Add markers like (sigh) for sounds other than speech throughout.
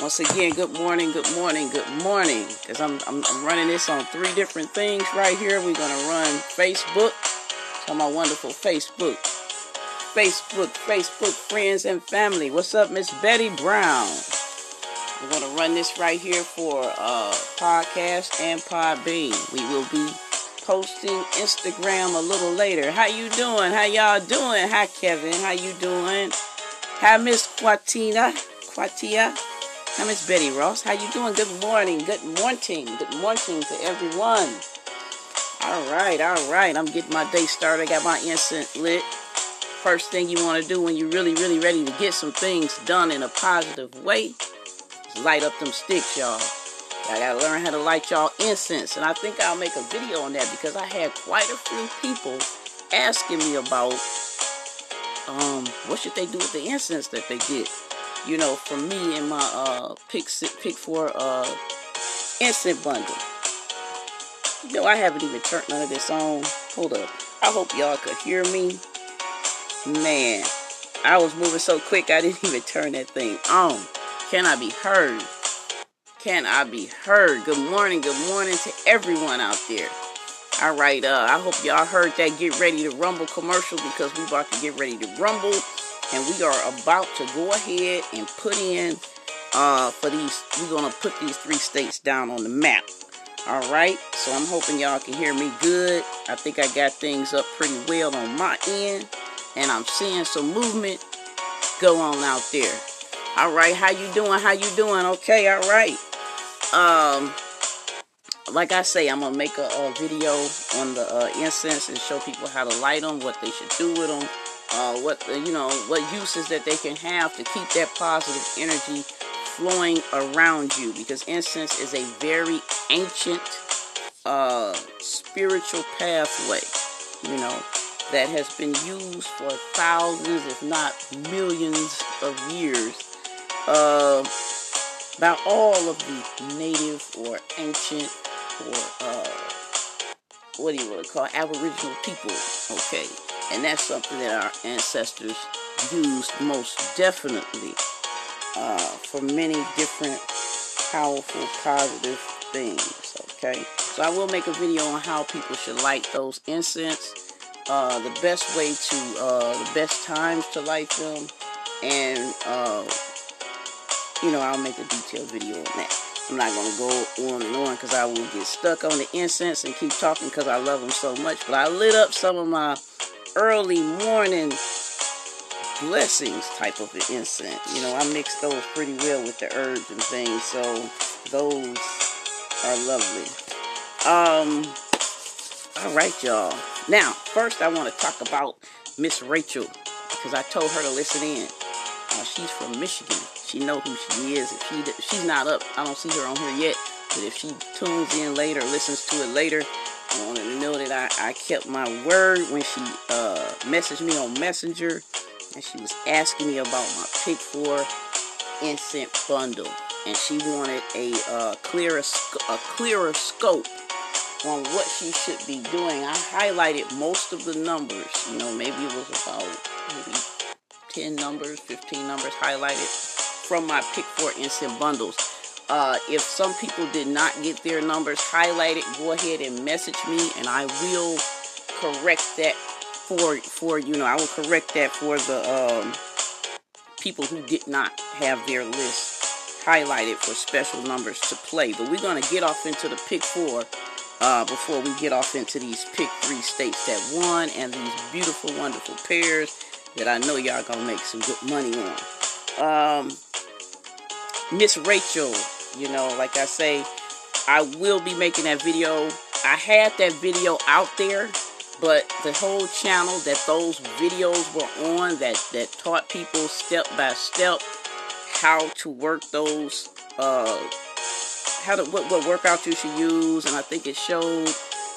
Once again, good morning, good morning, good morning. Because I'm, I'm, I'm, running this on three different things right here. We're going to run Facebook. So my wonderful Facebook. Facebook, Facebook friends and family. What's up, Miss Betty Brown? We're going to run this right here for uh, podcast and Podbean. We will be posting Instagram a little later. How you doing? How y'all doing? Hi, Kevin. How you doing? Hi, Miss Quatina. Quatia. Hi, Miss Betty Ross. How you doing? Good morning. Good morning. Good morning to everyone. All right, all right. I'm getting my day started. I got my incense lit. First thing you want to do when you're really, really ready to get some things done in a positive way is light up them sticks, y'all. I gotta learn how to light y'all incense, and I think I'll make a video on that because I had quite a few people asking me about um what should they do with the incense that they get you know, for me and my uh pick pick four uh instant bundle. Know, I haven't even turned none of this on. Hold up. I hope y'all could hear me. Man, I was moving so quick I didn't (laughs) even turn that thing on. Can I be heard? Can I be heard? Good morning, good morning to everyone out there. All right, uh, I hope y'all heard that Get Ready to Rumble commercial because we about to get ready to rumble and we are about to go ahead and put in uh, for these we're gonna put these three states down on the map. All right? So i'm hoping y'all can hear me good. I think i got things up pretty well on my end. And i'm seeing some movement go on out there. All right how you doing? How you doing? Okay all right. Um like I say, I'm gonna make a, a video on the uh, incense and show people how to light them, what they should do with them, uh, what you know, what uses that they can have to keep that positive energy flowing around you. Because incense is a very ancient uh, spiritual pathway, you know, that has been used for thousands, if not millions, of years. Uh, by all of the native or ancient or uh, what do you want to call it? aboriginal people, okay? And that's something that our ancestors used most definitely uh, for many different powerful, positive things. Okay, so I will make a video on how people should light those incense, uh, the best way to, uh, the best times to light them, and uh, you know I'll make a detailed video on that. I'm not gonna go on and on because I will get stuck on the incense and keep talking because I love them so much. But I lit up some of my early morning blessings type of an incense. You know, I mix those pretty well with the herbs and things, so those are lovely. Um, all right, y'all. Now, first I want to talk about Miss Rachel because I told her to listen in. Uh, she's from Michigan. She know who she is. If she she's not up, I don't see her on here yet. But if she tunes in later, listens to it later, I wanted to know that I, I kept my word when she uh, messaged me on Messenger and she was asking me about my Pick 4 incense bundle. And she wanted a uh, clearer, a clearer scope on what she should be doing. I highlighted most of the numbers. You know, maybe it was about maybe 10 numbers, 15 numbers highlighted from my Pick 4 incense bundles. Uh, if some people did not get their numbers highlighted, go ahead and message me, and I will correct that for for you know I will correct that for the um, people who did not have their list highlighted for special numbers to play. But we're gonna get off into the pick four uh, before we get off into these pick three states that won and these beautiful, wonderful pairs that I know y'all gonna make some good money on. Um, Miss Rachel you know, like I say, I will be making that video. I had that video out there, but the whole channel that those videos were on that that taught people step by step how to work those uh how to what, what workout you should use and I think it showed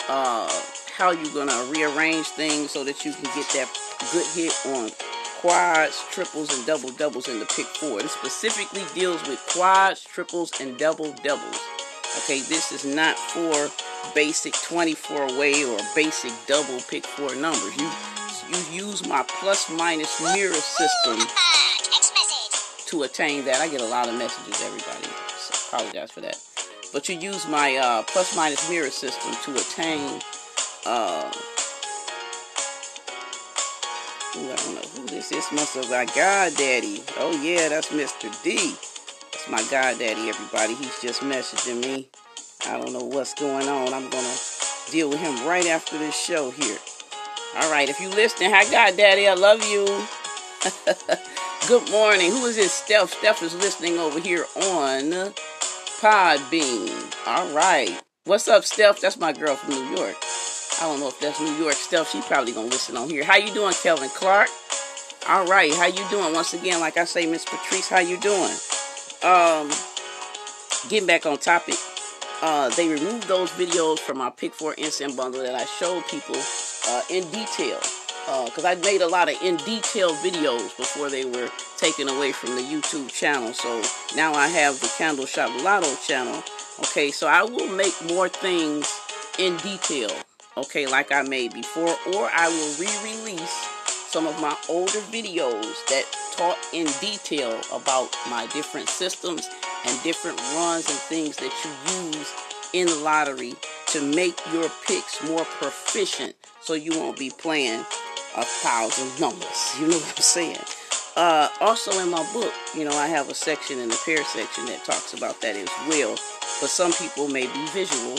uh how you're gonna rearrange things so that you can get that good hit on quads, triples, and double doubles in the pick four. It specifically deals with quads, triples, and double doubles. Okay, this is not for basic 24 way or basic double pick four numbers. You you use my plus minus mirror system to to attain that. I get a lot of messages, everybody. So apologize for that. But you use my uh, plus minus mirror system to attain. Uh, ooh, I don't know who this is. Must have my God Daddy. Oh yeah, that's Mr. D. That's my God Daddy, everybody. He's just messaging me. I don't know what's going on. I'm gonna deal with him right after this show here. All right, if you listening, hi God Daddy, I love you. (laughs) Good morning. Who is this? Steph. Steph is listening over here on Podbean. All right. What's up, Steph? That's my girl from New York. I don't know if that's New York stuff. She probably gonna listen on here. How you doing, Kelvin Clark? All right. How you doing? Once again, like I say, Miss Patrice, how you doing? Um, getting back on topic. Uh, they removed those videos from my Pick 4 Incense bundle that I showed people uh, in detail because uh, I made a lot of in detail videos before they were taken away from the YouTube channel. So now I have the Candle Shop Lotto channel. Okay, so I will make more things in detail. Okay, like I made before, or I will re-release some of my older videos that taught in detail about my different systems and different runs and things that you use in the lottery to make your picks more proficient so you won't be playing a thousand numbers. (laughs) You know what I'm saying? Uh, also in my book, you know, I have a section in the pair section that talks about that as well. But some people may be visual,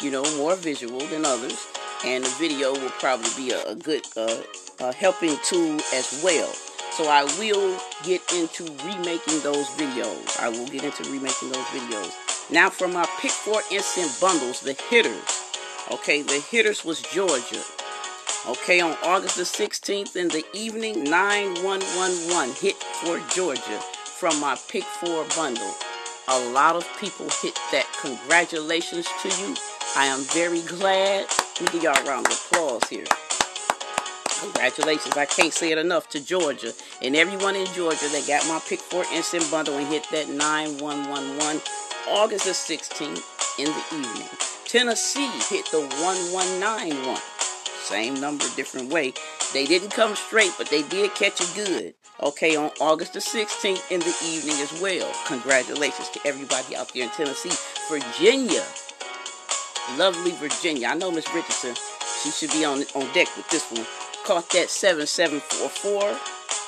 you know, more visual than others, and the video will probably be a, a good uh, helping tool as well. So I will get into remaking those videos. I will get into remaking those videos. Now for my pick four instant bundles, the hitters. Okay, the hitters was Georgia. Okay, on August the 16th in the evening, 9111 hit for Georgia from my Pick 4 bundle. A lot of people hit that. Congratulations to you. I am very glad. Let me give y'all a round of applause here. Congratulations. I can't say it enough to Georgia and everyone in Georgia that got my Pick 4 instant bundle and hit that 9111 August the 16th in the evening. Tennessee hit the 1191. Same number, different way. They didn't come straight, but they did catch it good. Okay, on August the 16th in the evening as well. Congratulations to everybody out there in Tennessee. Virginia. Lovely Virginia. I know Miss Richardson. She should be on, on deck with this one. Caught that 7744.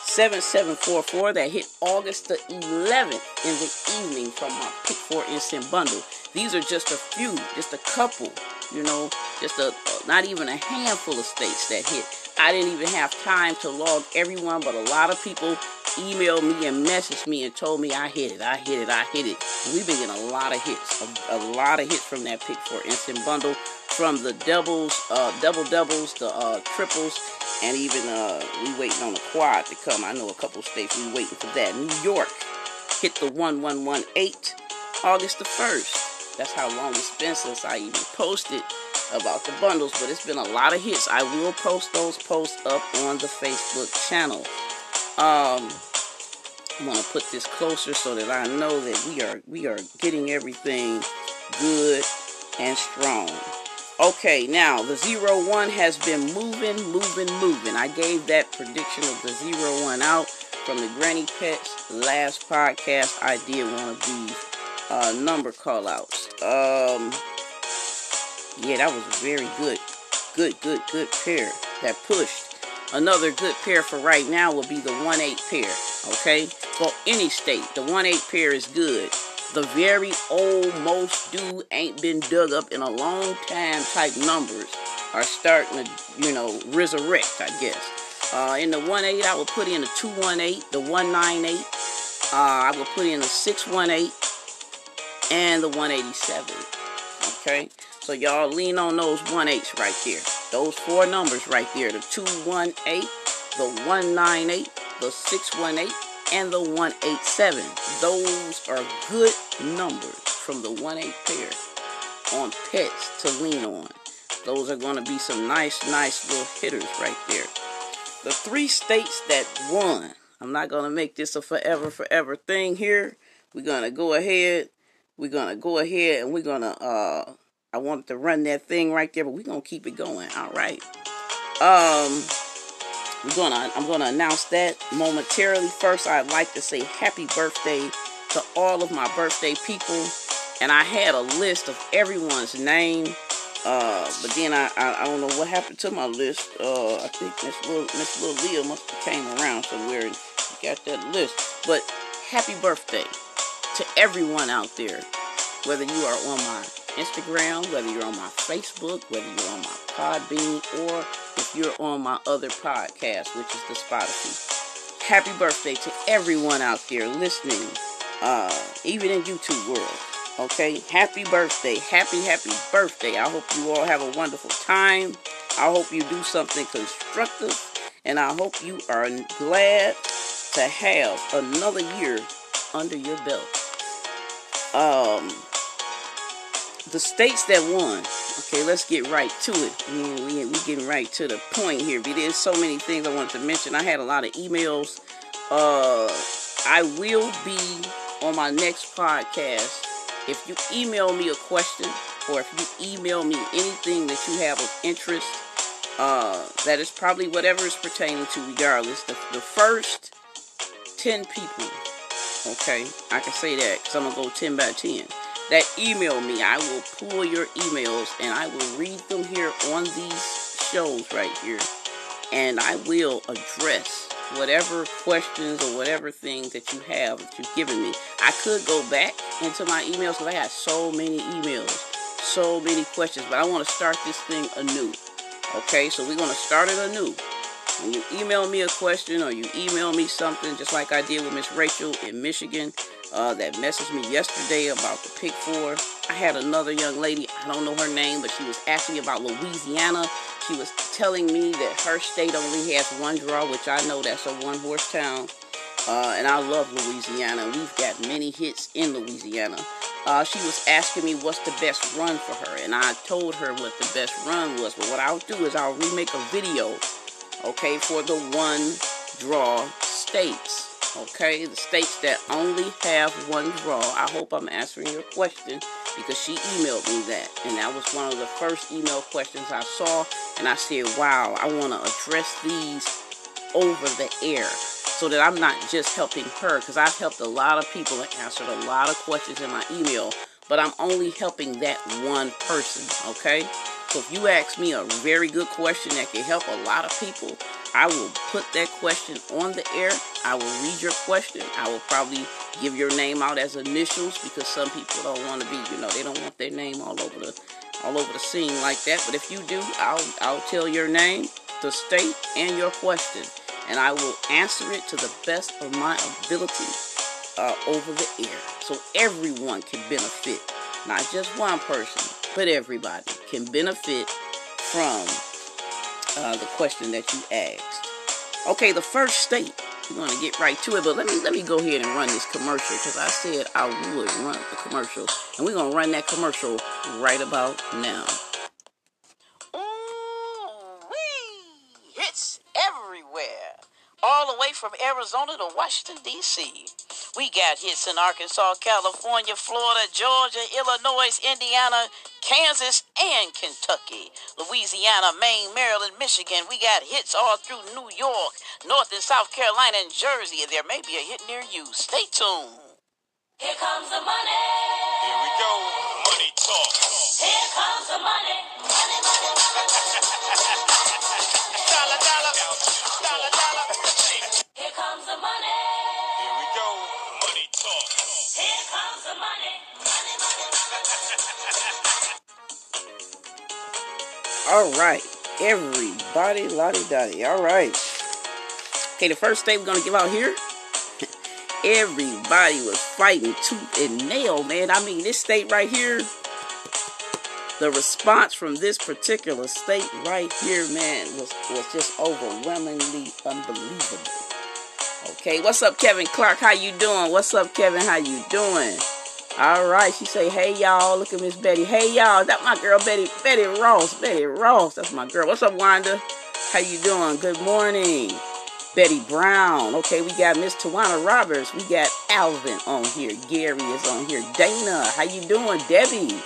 7744 that hit August the 11th in the evening from my Pick 4 Instant bundle. These are just a few, just a couple you know, just a not even a handful of states that hit. I didn't even have time to log everyone, but a lot of people emailed me and messaged me and told me I hit it, I hit it, I hit it. we've been getting a lot of hits, a, a, lot of hits from that pick four instant bundle, from the doubles, uh, double doubles, the uh, triples, and even uh, we waiting on the quad to come. I know a couple states we waiting for that. New York hit the 1118 August the 1st. That's how long it's been since I even posted about the bundles, but it's been a lot of hits. I will post those posts up on the Facebook channel. Um, I'm gonna put this closer so that I know that we are we are getting everything good and strong. Okay, now the zero one has been moving, moving, moving. I gave that prediction of the zero one out from the Granny Pets last podcast. I did one of these uh, number call outs. Um, yeah, that was a very good, good, good, good pair that pushed. Another good pair for right now will be the 1 8 pair. Okay? For any state, the 1 8 pair is good. The very old, most due, ain't been dug up in a long time type numbers are starting to, you know, resurrect, I guess. Uh, in the 1 8, I will put in the 218, the 198. Uh, I will put in the 618 and the 187. Okay? So y'all lean on those 1-8s right there. Those four numbers right there. The 218, the 198, the 618, and the 187. Those are good numbers from the 1-8 pair on pets to lean on. Those are going to be some nice, nice little hitters right there. The three states that won. I'm not going to make this a forever, forever thing here. We're going to go ahead we're gonna go ahead and we're gonna uh I wanted to run that thing right there, but we're gonna keep it going. All right. Um gonna I'm gonna announce that momentarily. First, I'd like to say happy birthday to all of my birthday people, and I had a list of everyone's name. Uh, but then I, I, I don't know what happened to my list. Uh, I think Miss Little Miss Little Leah must have came around somewhere and got that list. But happy birthday to everyone out there, whether you are on my Instagram, whether you're on my Facebook, whether you're on my Podbean, or if you're on my other podcast, which is the Spotify. Happy birthday to everyone out there listening, uh, even in YouTube world. Okay, happy birthday, happy, happy birthday. I hope you all have a wonderful time. I hope you do something constructive, and I hope you are glad to have another year under your belt. Um, the states that won. Okay, let's get right to it. We, we, getting right to the point here. But there's so many things I wanted to mention. I had a lot of emails. Uh, I will be on my next podcast. If you email me a question or if you email me anything that you have of interest, uh, that is probably whatever is pertaining to, regardless. The, the first 10 people, okay, I can say that because I'm going to go 10 by 10 that email me. I will pull your emails and I will read them here on these shows right here. And I will address whatever questions or whatever things that you have that you've given me. I could go back into my emails because I got so many emails, so many questions, but I want to start this thing anew. Okay, so we're going to start it anew. When you email me a question or you email me something, just like I did with Miss Rachel in Michigan, uh, that messaged me yesterday about the pick four. I had another young lady, I don't know her name, but she was asking about Louisiana. She was telling me that her state only has one draw, which I know that's a one horse town. Uh, and I love Louisiana. We've got many hits in Louisiana. Uh, she was asking me what's the best run for her, and I told her what the best run was. But what I'll do is I'll remake a video, okay, for the one draw states. Okay, the states that only have one draw. I hope I'm answering your question because she emailed me that. And that was one of the first email questions I saw. And I said, wow, I want to address these over the air so that I'm not just helping her because I've helped a lot of people and answered a lot of questions in my email, but I'm only helping that one person, okay? So if you ask me a very good question that can help a lot of people, I will put that question on the air. I will read your question. I will probably give your name out as initials because some people don't want to be, you know, they don't want their name all over the all over the scene like that. But if you do, I'll I'll tell your name, the state, and your question, and I will answer it to the best of my ability uh, over the air, so everyone can benefit, not just one person, but everybody can benefit from uh, the question that you asked. Okay, the first state. We're to get right to it, but let me let me go ahead and run this commercial because I said I would run the commercial, and we're gonna run that commercial right about now. Ooh, Hits everywhere, all the way from Arizona to Washington D.C. We got hits in Arkansas, California, Florida, Georgia, Illinois, Indiana, Kansas, and Kentucky. Louisiana, Maine, Maryland, Michigan. We got hits all through New York, North and South Carolina, and Jersey. And there may be a hit near you. Stay tuned. Here comes the money. Here we go. Money talk. Here comes the money. Money, money, All right, everybody, lottie dottie. All right. Okay, the first state we're gonna give out here. (laughs) Everybody was fighting tooth and nail, man. I mean, this state right here. The response from this particular state right here, man, was was just overwhelmingly unbelievable. Okay, what's up, Kevin Clark? How you doing? What's up, Kevin? How you doing? All right, she say, "Hey y'all, look at Miss Betty. Hey y'all, that my girl Betty, Betty Ross, Betty Ross. That's my girl. What's up, Wanda? How you doing? Good morning, Betty Brown. Okay, we got Miss Tawana Roberts. We got Alvin on here. Gary is on here. Dana, how you doing? Debbie.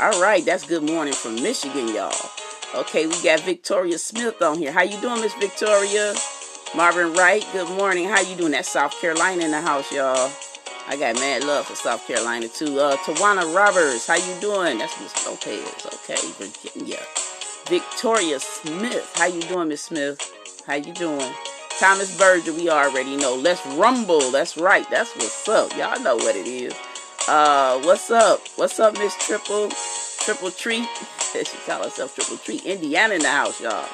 All right, that's good morning from Michigan, y'all. Okay, we got Victoria Smith on here. How you doing, Miss Victoria? Marvin Wright, good morning. How you doing? That's South Carolina in the house, y'all. I got mad love for South Carolina too. Uh, Tawana Roberts, how you doing? That's Miss Lopez, okay, Virginia. Victoria Smith, how you doing, Miss Smith? How you doing? Thomas Berger, we already know. Let's rumble. That's right. That's what's up. Y'all know what it is. Uh, what's up? What's up, Miss Triple? Triple Treat. (laughs) she call herself Triple Treat. Indiana in the house, y'all.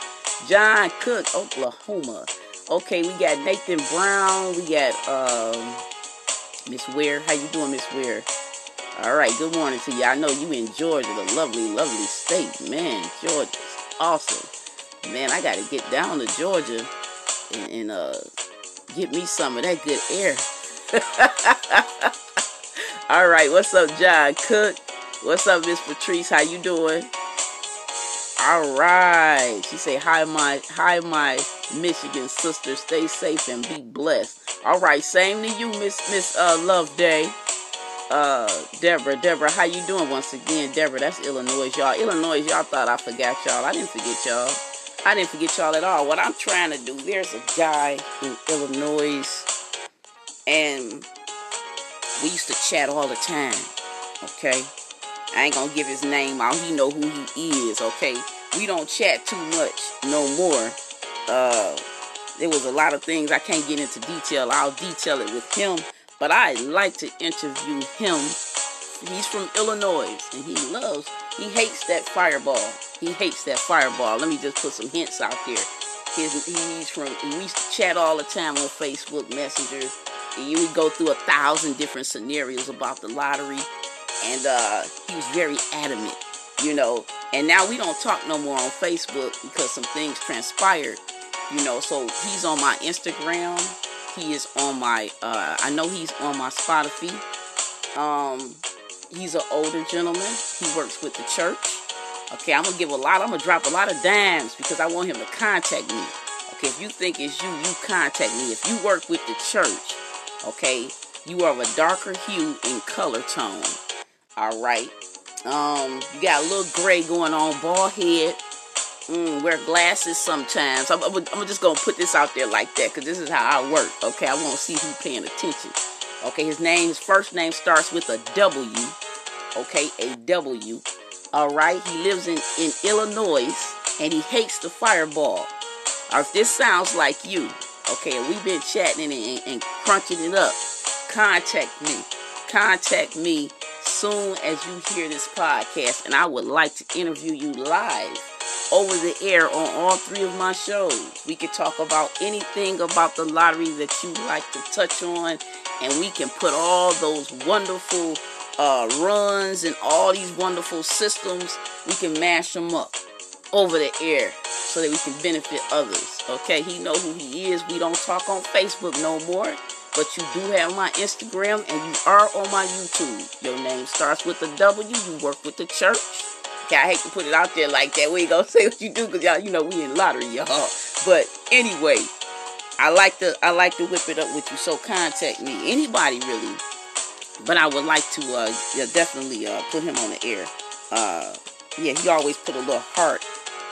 John Cook, Oklahoma. Okay, we got Nathan Brown. We got um Miss Weir. How you doing, Miss Weir? All right, good morning to you. I know you in Georgia, the lovely, lovely state. Man, Georgia's awesome. Man, I got to get down to Georgia and, and uh, get me some of that good air. (laughs) All right, what's up, John Cook? What's up, Miss Patrice? How you doing? All right. She say hi, my hi, my Michigan sister. Stay safe and be blessed. All right, same to you, Miss Miss uh, Love Day. Uh, Deborah, Deborah, how you doing once again, Deborah? That's Illinois, y'all. Illinois, y'all thought I forgot y'all. I didn't forget y'all. I didn't forget y'all at all. What I'm trying to do, there's a guy in Illinois, and we used to chat all the time. Okay, I ain't gonna give his name out. He know who he is. Okay, we don't chat too much no more. Uh, there was a lot of things I can't get into detail. I'll detail it with him, but I like to interview him. He's from Illinois, and he loves. He hates that fireball. He hates that fireball. Let me just put some hints out there. His, he's from. We used to chat all the time on Facebook Messenger. And would go through a thousand different scenarios about the lottery, and uh, he was very adamant, you know. And now we don't talk no more on Facebook because some things transpired, you know. So he's on my Instagram. He is on my. Uh, I know he's on my Spotify. Um, he's an older gentleman. He works with the church. Okay, I'm gonna give a lot. I'm gonna drop a lot of dimes because I want him to contact me. Okay, if you think it's you, you contact me. If you work with the church, okay, you are of a darker hue in color tone. All right. Um, you got a little gray going on, bald head. Mm, wear glasses sometimes. I'm, I'm, I'm just gonna put this out there like that because this is how I work. Okay, I want to see who's paying attention. Okay, his name, his first name starts with a W. Okay, a W. All right, he lives in in Illinois and he hates the fireball. Or if this sounds like you, okay, we've been chatting and, and crunching it up, contact me. Contact me soon as you hear this podcast, and I would like to interview you live over the air on all three of my shows. We could talk about anything about the lottery that you like to touch on, and we can put all those wonderful uh, runs and all these wonderful systems, we can mash them up over the air so that we can benefit others. Okay, he know who he is. We don't talk on Facebook no more. But you do have my Instagram and you are on my YouTube. Your name starts with a W. You work with the church. Okay, I hate to put it out there like that. We ain't gonna (laughs) say what you do because y'all, you know, we in lottery, y'all. But anyway, I like to I like to whip it up with you. So contact me. Anybody really. But I would like to uh yeah, definitely uh put him on the air. Uh yeah, he always put a little heart.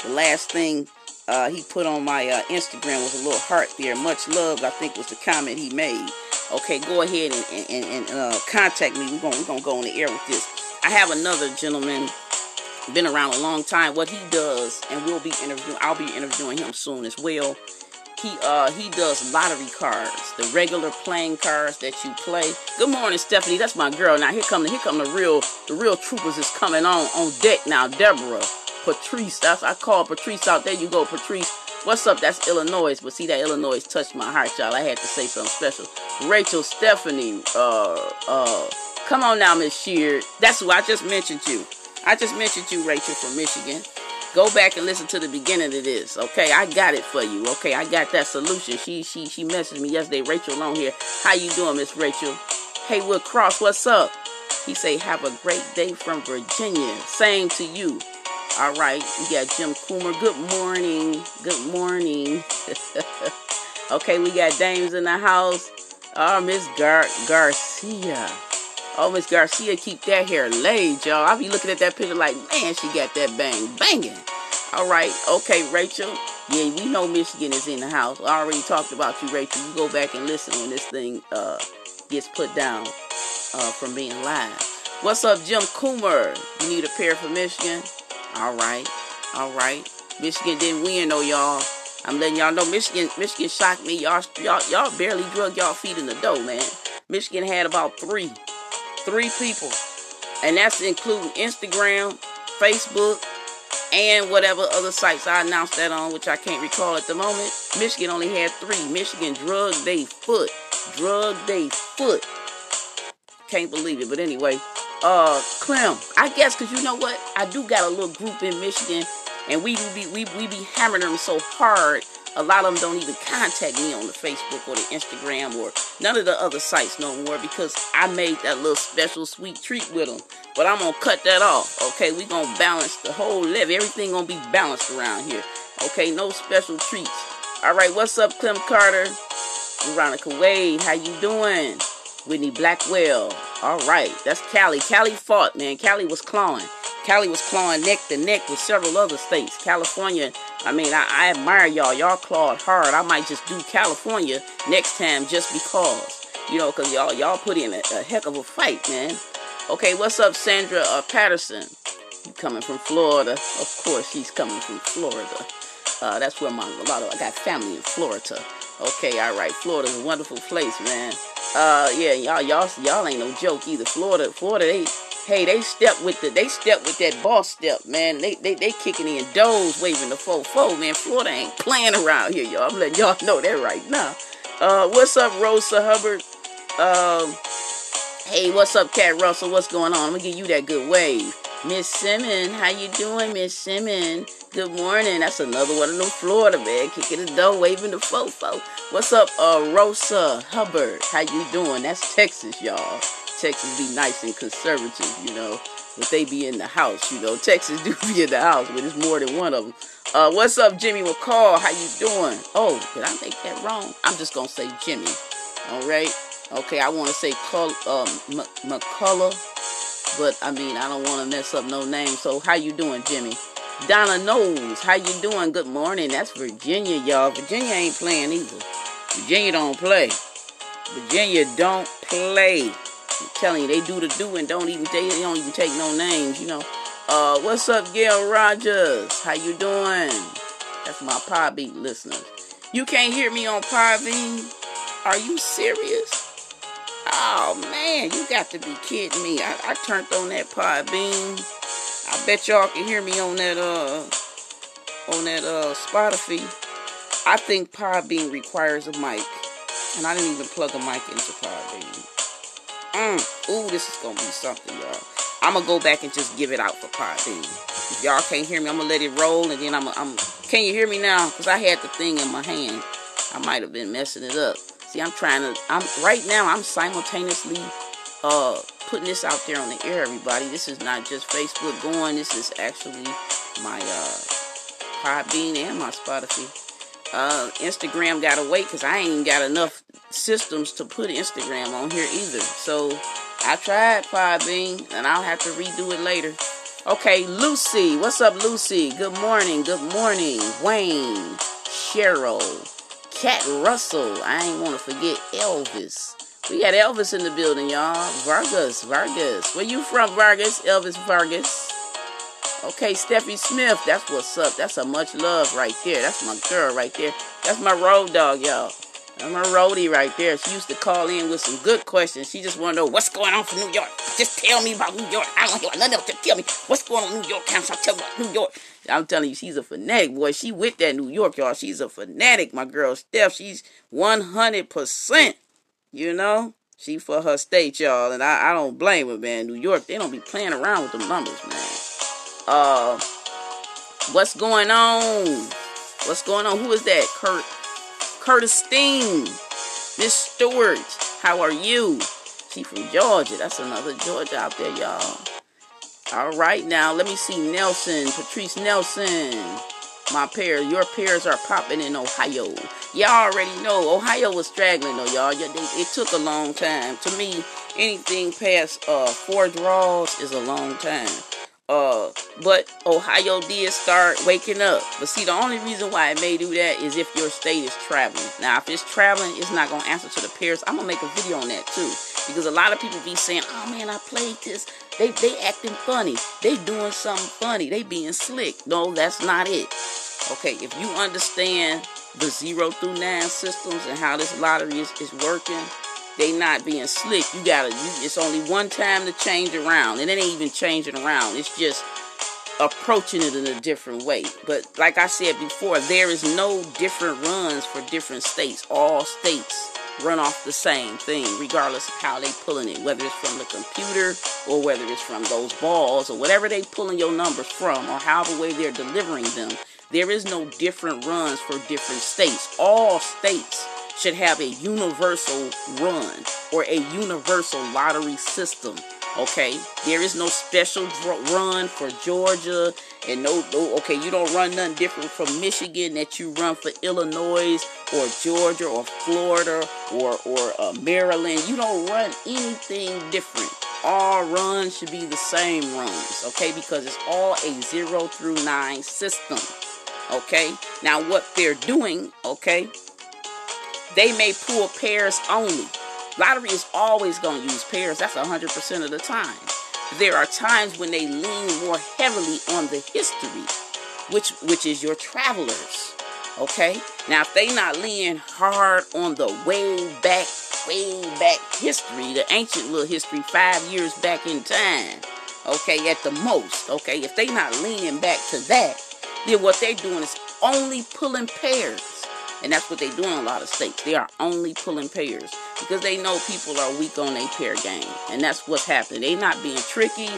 The last thing uh, he put on my uh, Instagram was a little heart there. Much love, I think, was the comment he made. Okay, go ahead and, and, and uh, contact me. We're gonna we're gonna go on the air with this. I have another gentleman, been around a long time. What he does, and we'll be interviewing. I'll be interviewing him soon as well. He uh he does lottery cards, the regular playing cards that you play. Good morning, Stephanie. That's my girl. Now here come the here come the real the real troopers is coming on on deck now. Deborah. Patrice. That's I call Patrice out. There you go, Patrice. What's up? That's Illinois. But see that Illinois touched my heart, y'all. I had to say something special. Rachel, Stephanie, uh, uh, come on now, Miss Sheard. That's who I just mentioned you. I just mentioned you, Rachel from Michigan. Go back and listen to the beginning of this. Okay, I got it for you. Okay, I got that solution. She she she messaged me yesterday. Rachel on here. How you doing, Miss Rachel? Haywood Cross, what's up? He say, have a great day from Virginia. Same to you. All right, we got Jim Coomer. Good morning. Good morning. (laughs) okay, we got Dames in the house. Oh, Miss Gar- Garcia. Oh, Miss Garcia, keep that hair laid, y'all. I'll be looking at that picture like, man, she got that bang banging. All right, okay, Rachel. Yeah, we know Michigan is in the house. I already talked about you, Rachel. You go back and listen when this thing uh, gets put down uh, from being live. What's up, Jim Coomer? You need a pair for Michigan? All right, all right. Michigan didn't win though, y'all. I'm letting y'all know Michigan. Michigan shocked me. Y'all, y'all, y'all barely drug y'all feet in the dough, man. Michigan had about three, three people, and that's including Instagram, Facebook, and whatever other sites I announced that on, which I can't recall at the moment. Michigan only had three. Michigan drugged they foot, drugged they foot. Can't believe it, but anyway, uh, Clem, I guess because you know what, I do got a little group in Michigan, and we be we we be hammering them so hard. A lot of them don't even contact me on the Facebook or the Instagram or none of the other sites no more because I made that little special sweet treat with them. But I'm gonna cut that off. Okay, we gonna balance the whole levy. Everything gonna be balanced around here. Okay, no special treats. All right, what's up, Clem Carter? Veronica Wade, how you doing? Whitney Blackwell. All right, that's Cali. Cali fought, man. Cali was clawing. Cali was clawing neck to neck with several other states. California, I mean, I, I admire y'all. Y'all clawed hard. I might just do California next time just because. You know, because y'all y'all put in a, a heck of a fight, man. Okay, what's up, Sandra uh, Patterson? You coming from Florida? Of course, she's coming from Florida. Uh, that's where my a lot of I got family in Florida. Okay, all right. Florida's a wonderful place, man. Uh, yeah, y'all, y'all, y'all ain't no joke either. Florida, Florida, they, hey, they step with the, they step with that boss step, man. They, they, they kicking in doors, waving the fofo, man. Florida ain't playing around here, y'all. I'm letting y'all (laughs) know that right now. Uh, what's up, Rosa Hubbard? Um, hey, what's up, Cat Russell? What's going on? I'm gonna give you that good wave. Miss Simmons, how you doing, Miss Simmons? Good morning. That's another one of them Florida man kicking the door, waving the fofo. What's up, uh, Rosa Hubbard? How you doing? That's Texas, y'all. Texas be nice and conservative, you know, but they be in the house, you know. Texas (laughs) do be in the house, but it's more than one of them. Uh, what's up, Jimmy McCall? How you doing? Oh, did I make that wrong? I'm just gonna say Jimmy. All right. Okay, I want to say Col- um, McCullough, but I mean I don't want to mess up no name. So how you doing, Jimmy? Donna knows. How you doing? Good morning. That's Virginia, y'all. Virginia ain't playing either. Virginia don't play. Virginia don't play. I'm telling you, they do the do and don't even they don't even take no names, you know. Uh, what's up, Gail Rogers? How you doing? That's my Podbean listeners. You can't hear me on Podbean? Are you serious? Oh man, you got to be kidding me. I, I turned on that pod Podbean. I bet y'all can hear me on that uh on that uh Spotify. I think Podbean requires a mic. And I didn't even plug a mic into Podbean. Mm. Ooh, this is gonna be something, y'all. I'm gonna go back and just give it out for Podbean. If y'all can't hear me, I'm gonna let it roll and then I'm I'm can you hear me now? Because I had the thing in my hand. I might have been messing it up. See, I'm trying to I'm right now I'm simultaneously uh putting this out there on the air, everybody. This is not just Facebook going, this is actually my uh Podbean and my Spotify. Uh, Instagram got to wait because I ain't got enough systems to put Instagram on here either. So I tried Podbean and I'll have to redo it later. Okay, Lucy. What's up, Lucy? Good morning. Good morning. Wayne, Cheryl, Cat Russell. I ain't want to forget Elvis. We got Elvis in the building, y'all. Vargas, Vargas. Where you from, Vargas? Elvis Vargas. Okay, Steffi Smith, that's what's up. That's a much love right there. That's my girl right there. That's my road dog, y'all. I'm a roadie right there. She used to call in with some good questions. She just want to know what's going on for New York. Just tell me about New York. I don't hear nothing else. Just tell me what's going on in New York Council. Tell me about New York. I'm telling you, she's a fanatic, boy. She with that New York, y'all. She's a fanatic, my girl Steph. She's 100%. You know, she for her state, y'all, and I, I don't blame her, man. New York, they don't be playing around with the numbers, man. Uh, what's going on? What's going on? Who is that? Kurt, Curtis Steen, Miss Stewart. How are you? She from Georgia. That's another Georgia out there, y'all. All right, now let me see Nelson, Patrice Nelson. My pair, your pairs are popping in Ohio. Y'all already know Ohio was straggling though, y'all. It took a long time. To me, anything past uh four draws is a long time. Uh, but Ohio did start waking up. But see, the only reason why it may do that is if your state is traveling. Now, if it's traveling, it's not gonna answer to the pairs. I'm gonna make a video on that too, because a lot of people be saying, "Oh man, I played this. They they acting funny. They doing something funny. They being slick." No, that's not it. Okay, if you understand the zero through nine systems and how this lottery is, is working, they not being slick. You gotta. You, it's only one time to change around, and it ain't even changing around. It's just approaching it in a different way. But like I said before, there is no different runs for different states. All states run off the same thing, regardless of how they pulling it, whether it's from the computer or whether it's from those balls or whatever they pulling your numbers from, or however way they're delivering them. There is no different runs for different states. All states should have a universal run or a universal lottery system. Okay, there is no special run for Georgia, and no, no, okay, you don't run nothing different from Michigan that you run for Illinois or Georgia or Florida or or uh, Maryland. You don't run anything different. All runs should be the same runs, okay, because it's all a zero through nine system. Okay, now what they're doing, okay, they may pull pairs only. Lottery is always going to use pairs. That's 100% of the time. There are times when they lean more heavily on the history, which which is your travelers. Okay? Now if they not leaning hard on the way back, way back history, the ancient little history, five years back in time, okay, at the most, okay, if they not leaning back to that, then what they're doing is only pulling pairs. And that's what they do in a lot of states. They are only pulling pairs because they know people are weak on a pair game. And that's what's happening. They not being tricky.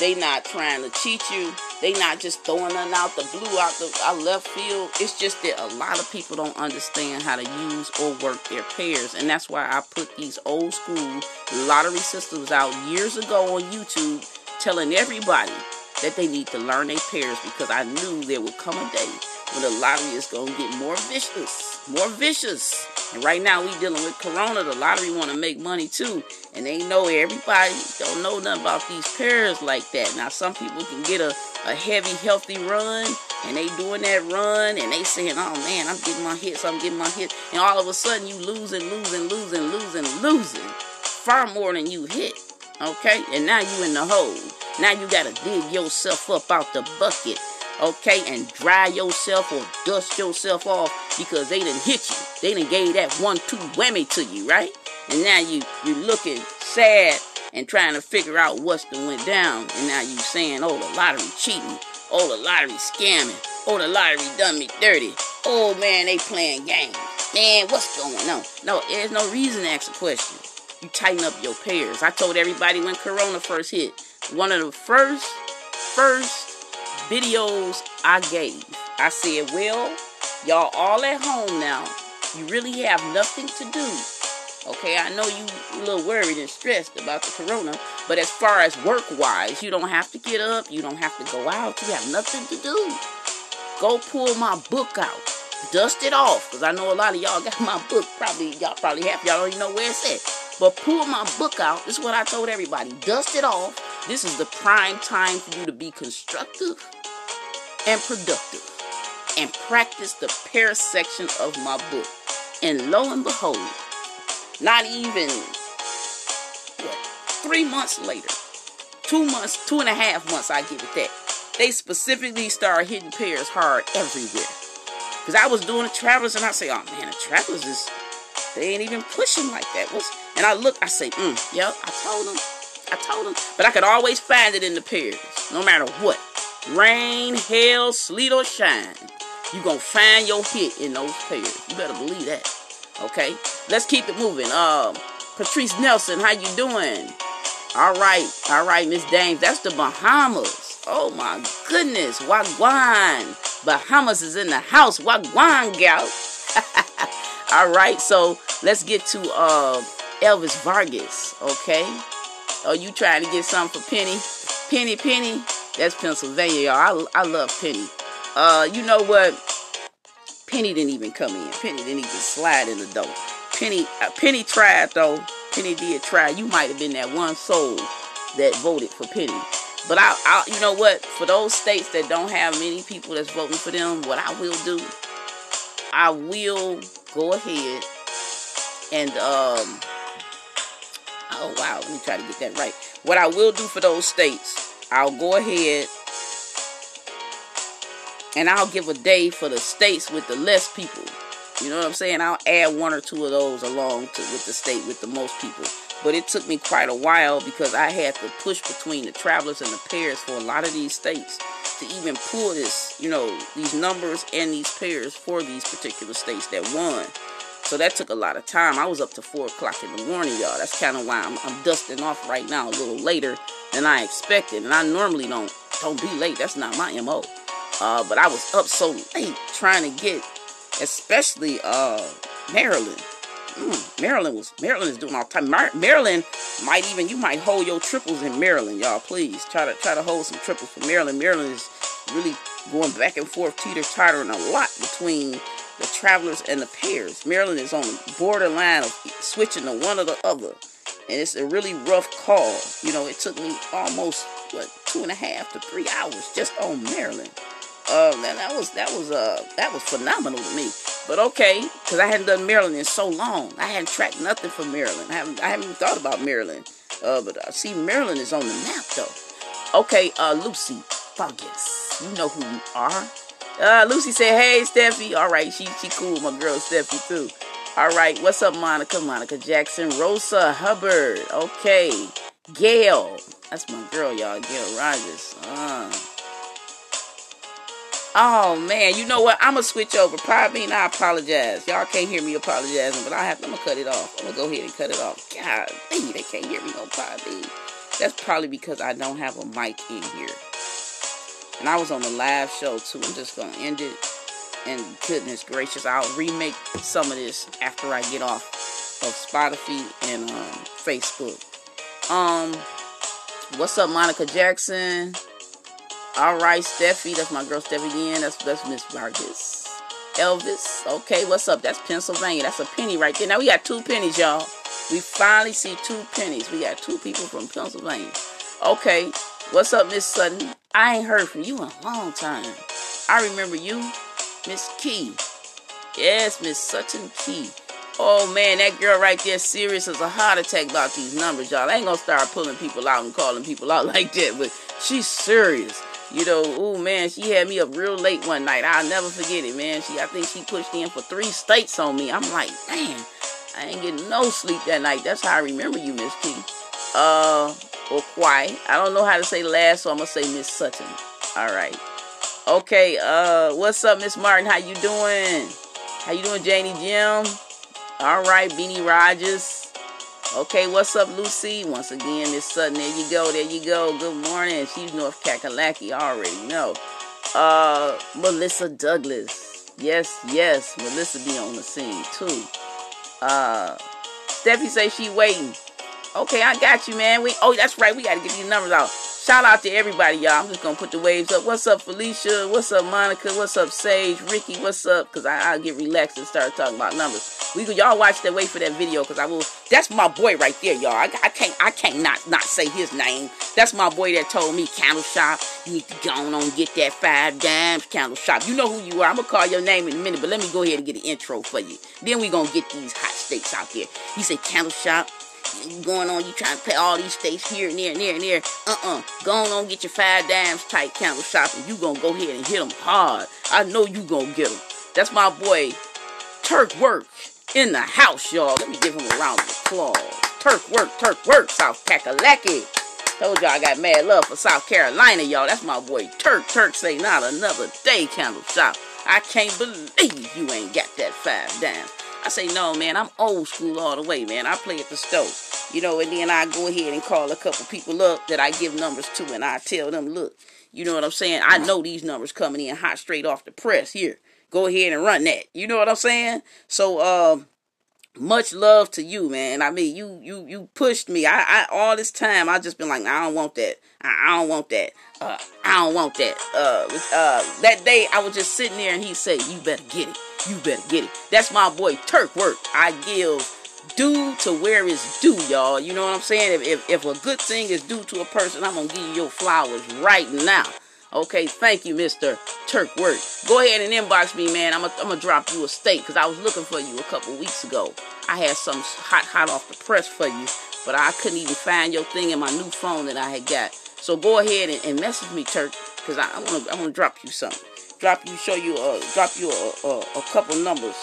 They not trying to cheat you. They not just throwing them out the blue, out the out left field. It's just that a lot of people don't understand how to use or work their pairs. And that's why I put these old school lottery systems out years ago on YouTube telling everybody that they need to learn their pairs because I knew there would come a day when the lottery is gonna get more vicious, more vicious. And right now we dealing with Corona. The lottery want to make money too, and they know everybody don't know nothing about these pairs like that. Now some people can get a, a heavy, healthy run, and they doing that run, and they saying, "Oh man, I'm getting my hits, I'm getting my hits," and all of a sudden you losing, losing, losing, losing, losing, far more than you hit. Okay, and now you in the hole. Now you gotta dig yourself up out the bucket, okay, and dry yourself or dust yourself off because they didn't hit you. They didn't gave that one-two whammy to you, right? And now you you looking sad and trying to figure out what's that went down. And now you saying, oh, the lottery cheating. Oh, the lottery scamming. Oh, the lottery done me dirty. Oh man, they playing games. Man, what's going on? No, there's no reason to ask a question. You tighten up your pairs. I told everybody when Corona first hit, one of the first, first videos I gave, I said, well, y'all all at home now. You really have nothing to do. Okay, I know you a little worried and stressed about the corona, but as far as work wise, you don't have to get up, you don't have to go out, you have nothing to do. Go pull my book out. Dust it off, because I know a lot of y'all got (laughs) my book. Probably y'all probably have y'all don't even know where it's at. But pull my book out. This is what I told everybody. Dust it off. This is the prime time for you to be constructive and productive. And practice the pair section of my book. And lo and behold, not even what, three months later, two months, two and a half months, I give it that. They specifically start hitting pairs hard everywhere. Cause I was doing the travelers and I say, oh man, the travelers is they ain't even pushing like that. What's and I look, I say, mm, yep, I told them. I told them. But I could always find it in the pairs, no matter what. Rain, hail, sleet, or shine. You gonna find your hit in those pairs. You better believe that. Okay? Let's keep it moving. Um, Patrice Nelson, how you doing? All right, all right, Miss Dames. That's the Bahamas. Oh my goodness, Wagwan. Bahamas is in the house. Wagwan, gal. (laughs) all right, so let's get to uh, Elvis Vargas. Okay. Oh, you trying to get something for Penny? Penny, Penny. That's Pennsylvania, y'all. I, I love Penny. Uh, you know what? Penny didn't even come in. Penny didn't even slide in the door. Penny, uh, Penny tried though. Penny did try. You might have been that one soul that voted for Penny. But I, I, you know what? For those states that don't have many people that's voting for them, what I will do, I will go ahead and um. Oh wow, let me try to get that right. What I will do for those states, I'll go ahead and I'll give a day for the states with the less people. You know what I'm saying? I'll add one or two of those along to with the state with the most people. But it took me quite a while because I had to push between the travelers and the pairs for a lot of these states to even pull this, you know, these numbers and these pairs for these particular states that won. So that took a lot of time. I was up to four o'clock in the morning, y'all. That's kind of why I'm, I'm dusting off right now a little later than I expected. And I normally don't don't be late. That's not my mo. Uh, but I was up so late trying to get, especially uh, Maryland. Mm, Maryland was Maryland is doing all time. Mar- Maryland might even you might hold your triples in Maryland, y'all. Please try to try to hold some triples for Maryland. Maryland is really going back and forth, teeter tottering a lot between the travelers and the pairs. Maryland is on the borderline of switching to one or the other, and it's a really rough call. You know, it took me almost what two and a half to three hours just on Maryland. Uh, man, that was that was uh that was phenomenal to me. But okay, because I hadn't done Maryland in so long, I hadn't tracked nothing from Maryland. I haven't I haven't thought about Maryland. Uh, but I see Maryland is on the map though. Okay, uh, Lucy Vargas, you know who you are. Uh, Lucy said, "Hey, Steffi. All right, she she cool. My girl Steffi too. All right, what's up, Monica? Monica Jackson, Rosa Hubbard. Okay, Gail. That's my girl, y'all. Gail Rogers. Uh. Oh man, you know what? I'm gonna switch over. Probably I apologize. Y'all can't hear me apologizing, but I have. I'm gonna cut it off. I'm gonna go ahead and cut it off. God, dang, they can't hear me on probably. That's probably because I don't have a mic in here. And I was on the live show too. I'm just gonna end it. And goodness gracious, I'll remake some of this after I get off of Spotify and um, Facebook. Um, what's up, Monica Jackson? All right, Steffi, that's my girl Steffi again. That's that's Miss Vargas. Elvis, okay, what's up? That's Pennsylvania. That's a penny right there. Now we got two pennies, y'all. We finally see two pennies. We got two people from Pennsylvania. Okay, what's up, Miss Sutton? I ain't heard from you in a long time. I remember you, Miss Key. Yes, Miss Sutton Key. Oh man, that girl right there serious as a heart attack about these numbers, y'all. I ain't gonna start pulling people out and calling people out (laughs) like that, but she's serious. You know, oh man, she had me up real late one night. I'll never forget it, man. She I think she pushed in for three states on me. I'm like, damn, I ain't getting no sleep that night. That's how I remember you, Miss Key. Uh or Kwai. I don't know how to say last, so I'm gonna say Miss Sutton. Alright. Okay, uh, what's up, Miss Martin? How you doing? How you doing, Janie Jim? All right, Beanie Rogers. Okay, what's up, Lucy? Once again, Miss Sutton. There you go. There you go. Good morning. She's North Kakalaki. Already know. Uh, Melissa Douglas. Yes, yes. Melissa be on the scene too. Uh, Steffi say she waiting. Okay, I got you, man. We oh, that's right. We got to get these numbers out. Shout out to everybody, y'all. I'm just gonna put the waves up. What's up, Felicia? What's up, Monica? What's up, Sage? Ricky? What's up? Cause I, I'll get relaxed and start talking about numbers. We y'all watch that. Wait for that video, cause I will. That's my boy right there, y'all. I, I can't, I can't not not say his name. That's my boy that told me candle shop. You need to go on and get that five dimes candle shop. You know who you are. I'm gonna call your name in a minute, but let me go ahead and get an intro for you. Then we gonna get these hot steaks out there. He said candle shop you going on, you trying to play all these states here and there and there and there. Uh-uh. Go on, get your five dimes tight candle shop and you gonna go ahead and hit them hard. I know you gonna get them. That's my boy, Turk Work, in the house, y'all. Let me give him a round of applause. Turk Work, Turk Work, South Kakalaki. Told y'all I got mad love for South Carolina, y'all. That's my boy Turk. Turk say not another day candle shop. I can't believe you ain't got that five dimes. I say, no, man, I'm old school all the way, man. I play at the stove. You know, and then I go ahead and call a couple people up that I give numbers to, and I tell them, look, you know what I'm saying? I know these numbers coming in hot straight off the press. Here, go ahead and run that. You know what I'm saying? So, um, much love to you, man. I mean, you you you pushed me. I, I all this time I just been like, I don't want that. I, I don't want that. Uh, I don't want that. Uh, uh, that day I was just sitting there and he said, you better get it. You better get it. That's my boy Turk work. I give due to where it's due, y'all. You know what I'm saying? If, if, if a good thing is due to a person, I'm gonna give you your flowers right now. Okay, thank you, Mr. Turk Work. Go ahead and inbox me, man. I'm gonna I'm drop you a steak because I was looking for you a couple weeks ago. I had some hot, hot off the press for you, but I couldn't even find your thing in my new phone that I had got. So go ahead and, and message me, Turk, because I, I want to I want to drop you something. Drop you, show you, uh, drop you a, a, a couple numbers.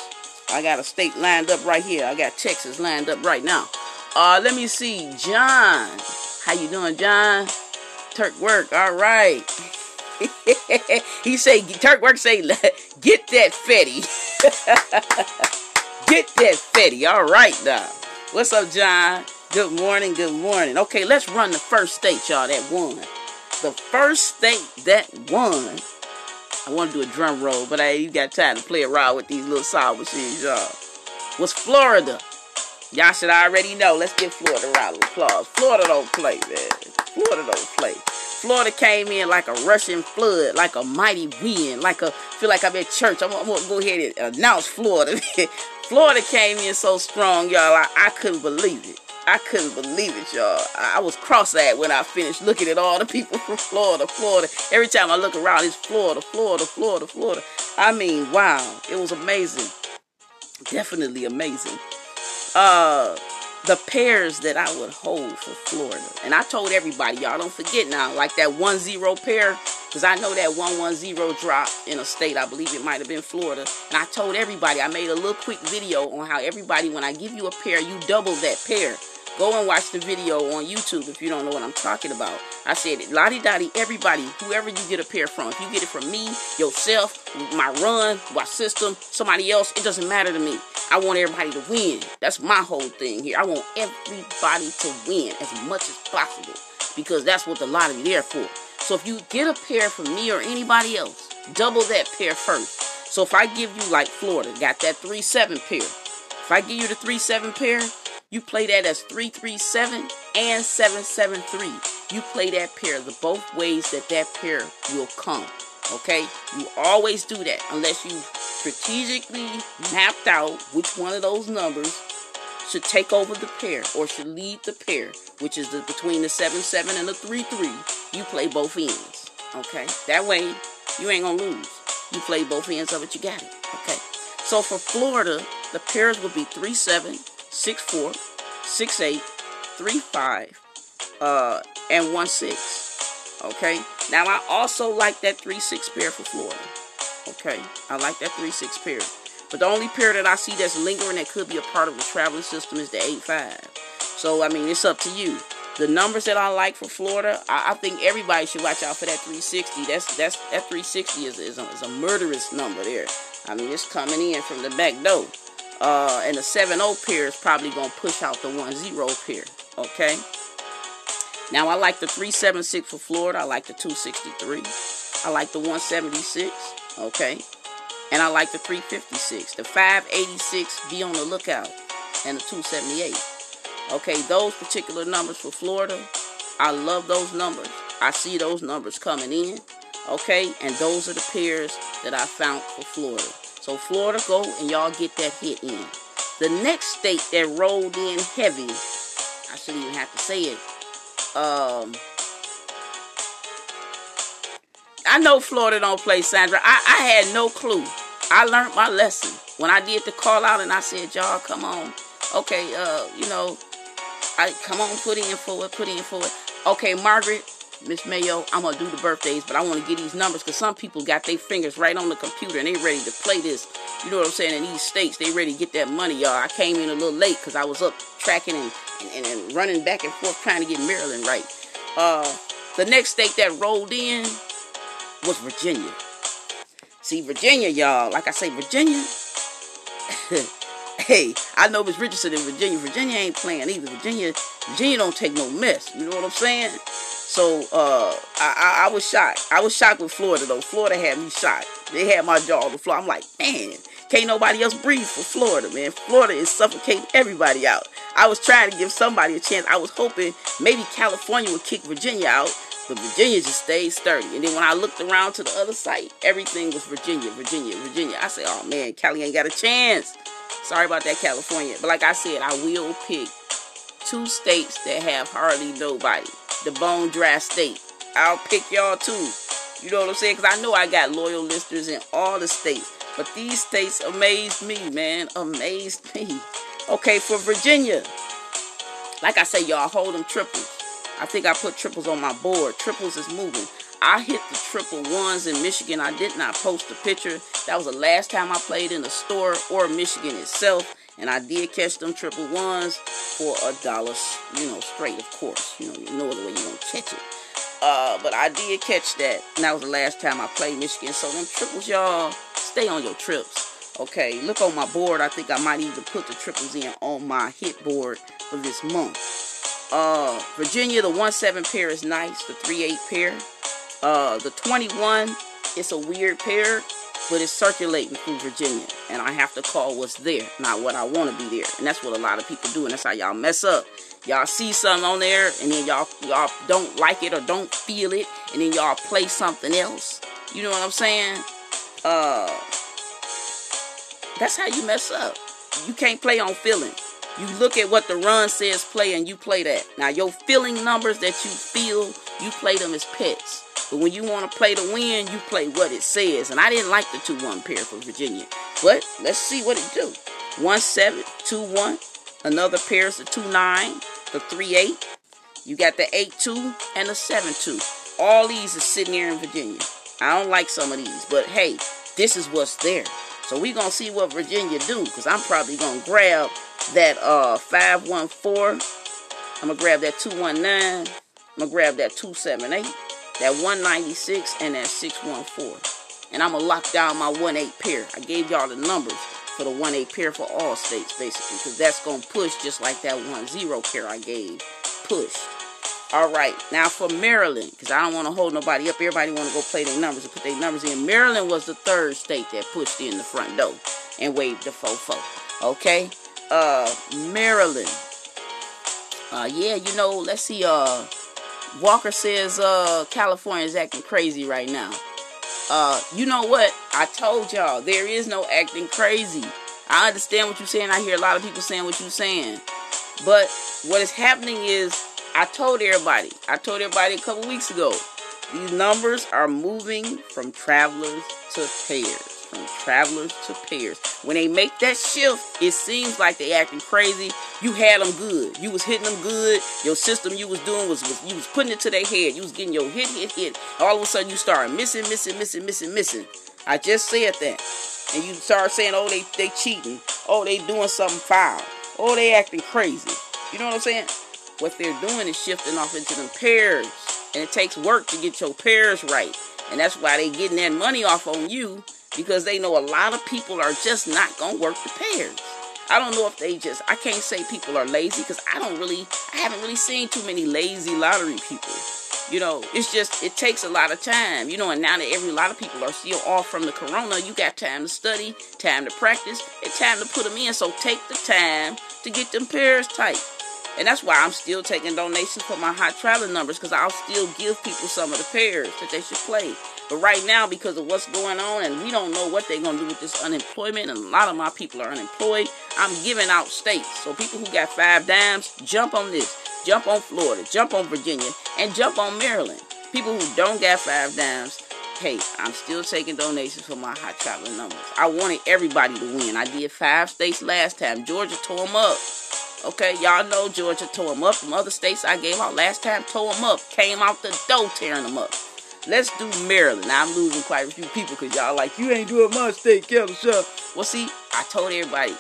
I got a state lined up right here. I got Texas lined up right now. Uh, let me see, John. How you doing, John? Turk work. All right. (laughs) he say Turk work say (laughs) get that fetty. (laughs) get that fetty. All right now. What's up, John? Good morning, good morning. Okay, let's run the first state, y'all, that won. The first state that won. I want to do a drum roll, but I ain't got time to play around with these little sound machines, y'all. Was Florida. Y'all should already know. Let's give Florida a round of applause. Florida don't play, man. Florida don't play. Florida came in like a rushing flood, like a mighty wind, like a feel like I'm at church. I'm, I'm gonna go ahead and announce Florida. (laughs) Florida came in so strong, y'all. I, I couldn't believe it. I couldn't believe it, y'all. I, was cross-eyed when I finished looking at all the people (laughs) from Florida, Florida. Every time I look around, it's Florida, Florida, Florida, Florida. I mean, wow, it was amazing. Definitely amazing. Uh, the pairs that I would hold for Florida. And I told everybody, y'all don't forget now, like that 1 0 pair, because I know that 1 1 0 drop in a state, I believe it might have been Florida. And I told everybody, I made a little quick video on how everybody, when I give you a pair, you double that pair. Go and watch the video on YouTube if you don't know what I'm talking about. I said it, lottie dottie, everybody, whoever you get a pair from. If you get it from me, yourself, my run, my system, somebody else, it doesn't matter to me. I want everybody to win. That's my whole thing here. I want everybody to win as much as possible because that's what the lottery there for. So if you get a pair from me or anybody else, double that pair first. So if I give you like Florida, got that 3-7 pair. If I give you the 3-7 pair, you play that as 337 and 773. You play that pair the both ways that that pair will come. Okay? You always do that unless you strategically mapped out which one of those numbers should take over the pair or should lead the pair, which is the, between the 7 7 and the 3 3. You play both ends. Okay? That way, you ain't gonna lose. You play both ends of it, you got it. Okay? So for Florida, the pairs would be 3 7, 6 4, 6 8, 3 5, uh, and 1 6. Okay? Now, I also like that 3 6 pair for Florida. Okay? I like that 3 6 pair. But the only pair that I see that's lingering that could be a part of the traveling system is the 8 5. So, I mean, it's up to you. The numbers that I like for Florida, I, I think everybody should watch out for that 360. That's that's that 360 is, is, a, is a murderous number there. I mean, it's coming in from the back door. Uh, and the 7 0 pair is probably going to push out the 1 0 pair. Okay? Now, I like the 376 for Florida. I like the 263. I like the 176. Okay? And I like the 356. The 586, be on the lookout. And the 278. Okay, those particular numbers for Florida, I love those numbers. I see those numbers coming in. Okay, and those are the pairs that I found for Florida. So Florida, go and y'all get that hit in. The next state that rolled in heavy, I shouldn't even have to say it. Um, I know Florida don't play Sandra. I, I had no clue. I learned my lesson when I did the call out and I said, y'all, come on. Okay, uh, you know, I come on, put in for it, put in for it. Okay, Margaret, Miss Mayo, I'm gonna do the birthdays, but I want to get these numbers because some people got their fingers right on the computer and they ready to play this. You know what I'm saying? In these states, they ready to get that money, y'all. I came in a little late because I was up tracking and, and, and running back and forth trying to get Maryland right. Uh, the next state that rolled in was Virginia. See, Virginia, y'all, like I say, Virginia. (laughs) hey, I know Miss Richardson in Virginia. Virginia ain't playing either. Virginia, Virginia don't take no mess. You know what I'm saying? So uh, I, I, I was shocked. I was shocked with Florida though. Florida had me shocked. They had my jaw on the floor. I'm like, man, can't nobody else breathe for Florida, man. Florida is suffocating everybody out. I was trying to give somebody a chance. I was hoping maybe California would kick Virginia out, but Virginia just stayed sturdy. And then when I looked around to the other side, everything was Virginia, Virginia, Virginia. I said, oh man, Cali ain't got a chance. Sorry about that, California. But like I said, I will pick two states that have hardly nobody. The bone dry state. I'll pick y'all too. You know what I'm saying? Because I know I got loyal listeners in all the states. But these states amazed me, man. Amazed (laughs) me. Okay, for Virginia. Like I say, y'all hold them triples. I think I put triples on my board. Triples is moving. I hit the triple ones in Michigan. I did not post a picture. That was the last time I played in the store or Michigan itself. And I did catch them triple ones for a dollar, you know, straight, of course. You know, you know the way you're going to catch it. Uh, but I did catch that. And that was the last time I played Michigan. So them triples, y'all, stay on your trips. Okay, look on my board. I think I might even put the triples in on my hit board for this month. Uh, Virginia, the 1-7 pair is nice. The 3-8 pair. Uh, the 21, it's a weird pair, but it's circulating through Virginia. And I have to call what's there, not what I want to be there. And that's what a lot of people do. And that's how y'all mess up. Y'all see something on there, and then y'all y'all don't like it or don't feel it, and then y'all play something else. You know what I'm saying? Uh, that's how you mess up. You can't play on feeling. You look at what the run says play, and you play that. Now your feeling numbers that you feel, you play them as pets. But when you want to play to win, you play what it says. And I didn't like the 2-1 pair for Virginia. But let's see what it do. 1-7, 2-1. Another pair is the 2-9, the 3-8. You got the 8-2 and the 7-2. All these are sitting here in Virginia. I don't like some of these. But hey, this is what's there. So we going to see what Virginia do. Because I'm probably going to grab that uh 514. I'm going to grab that 219. I'm going to grab that 278 that 196 and that 614. And I'm gonna lock down my 1-8 pair. I gave y'all the numbers for the 1-8 pair for all states, basically, because that's gonna push just like that 1-0 pair I gave pushed. All right, now for Maryland, because I don't want to hold nobody up. Everybody want to go play their numbers and put their numbers in. Maryland was the third state that pushed in the front door and waved the fofo. Okay, uh, Maryland. Uh, yeah, you know, let's see. Uh, Walker says uh California is acting crazy right now. Uh, you know what? I told y'all there is no acting crazy. I understand what you're saying. I hear a lot of people saying what you're saying. But what is happening is I told everybody. I told everybody a couple weeks ago. These numbers are moving from travelers to pairs. From travelers to pairs. When they make that shift, it seems like they acting crazy. You had them good. You was hitting them good. Your system you was doing was, was you was putting it to their head. You was getting your hit, hit, hit. All of a sudden you start missing, missing, missing, missing, missing. I just said that. And you start saying, oh, they they cheating. Oh, they doing something foul. Oh, they acting crazy. You know what I'm saying? What they're doing is shifting off into them pairs. And it takes work to get your pairs right. And that's why they getting that money off on you because they know a lot of people are just not gonna work the pairs. I don't know if they just I can't say people are lazy because I don't really I haven't really seen too many lazy lottery people. You know, it's just it takes a lot of time. You know, and now that every lot of people are still off from the corona, you got time to study, time to practice, and time to put them in. So take the time to get them pairs tight. And that's why I'm still taking donations for my hot traveling numbers because I'll still give people some of the pairs that they should play. But right now, because of what's going on, and we don't know what they're going to do with this unemployment, and a lot of my people are unemployed, I'm giving out states. So people who got five dimes, jump on this. Jump on Florida, jump on Virginia, and jump on Maryland. People who don't got five dimes, hey, I'm still taking donations for my hot chocolate numbers. I wanted everybody to win. I did five states last time. Georgia tore them up. Okay, y'all know Georgia tore them up. From other states I gave out last time tore them up. Came out the door tearing them up. Let's do Maryland. Now I'm losing quite a few people because y'all like, you ain't doing my state, Candle Shop. Well, see, I told everybody.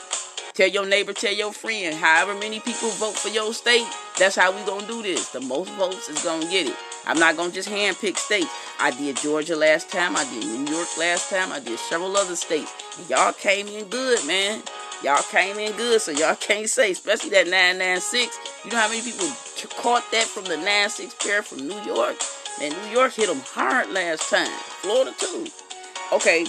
Tell your neighbor, tell your friend, however many people vote for your state, that's how we gonna do this. The most votes is gonna get it. I'm not gonna just handpick states. I did Georgia last time, I did New York last time, I did several other states. And y'all came in good, man. Y'all came in good, so y'all can't say, especially that 996. You know how many people caught that from the 96 pair from New York? Man, New York hit them hard last time. Florida too. Okay,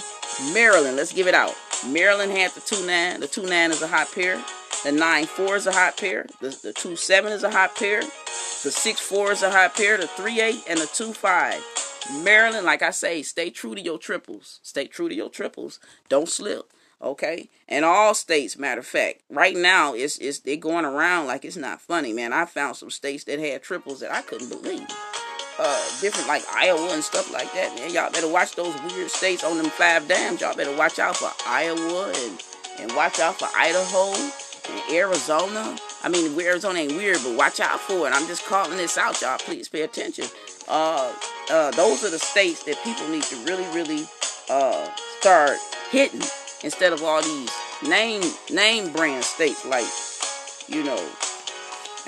Maryland, let's give it out. Maryland had the 2-9. The 2-9 is a hot pair. The 9-4 is a hot pair. The, the 2-7 is a hot pair. The 6-4 is a hot pair. The 3-8 and the 2-5. Maryland, like I say, stay true to your triples. Stay true to your triples. Don't slip. Okay, and all states. Matter of fact, right now it's it's they're going around like it's not funny, man. I found some states that had triples that I couldn't believe. Uh, different like Iowa and stuff like that, man. Y'all better watch those weird states on them five dams. Y'all better watch out for Iowa and and watch out for Idaho and Arizona. I mean, Arizona ain't weird, but watch out for it. I'm just calling this out, y'all. Please pay attention. Uh, uh, those are the states that people need to really, really uh, start hitting instead of all these name name brand states like, you know,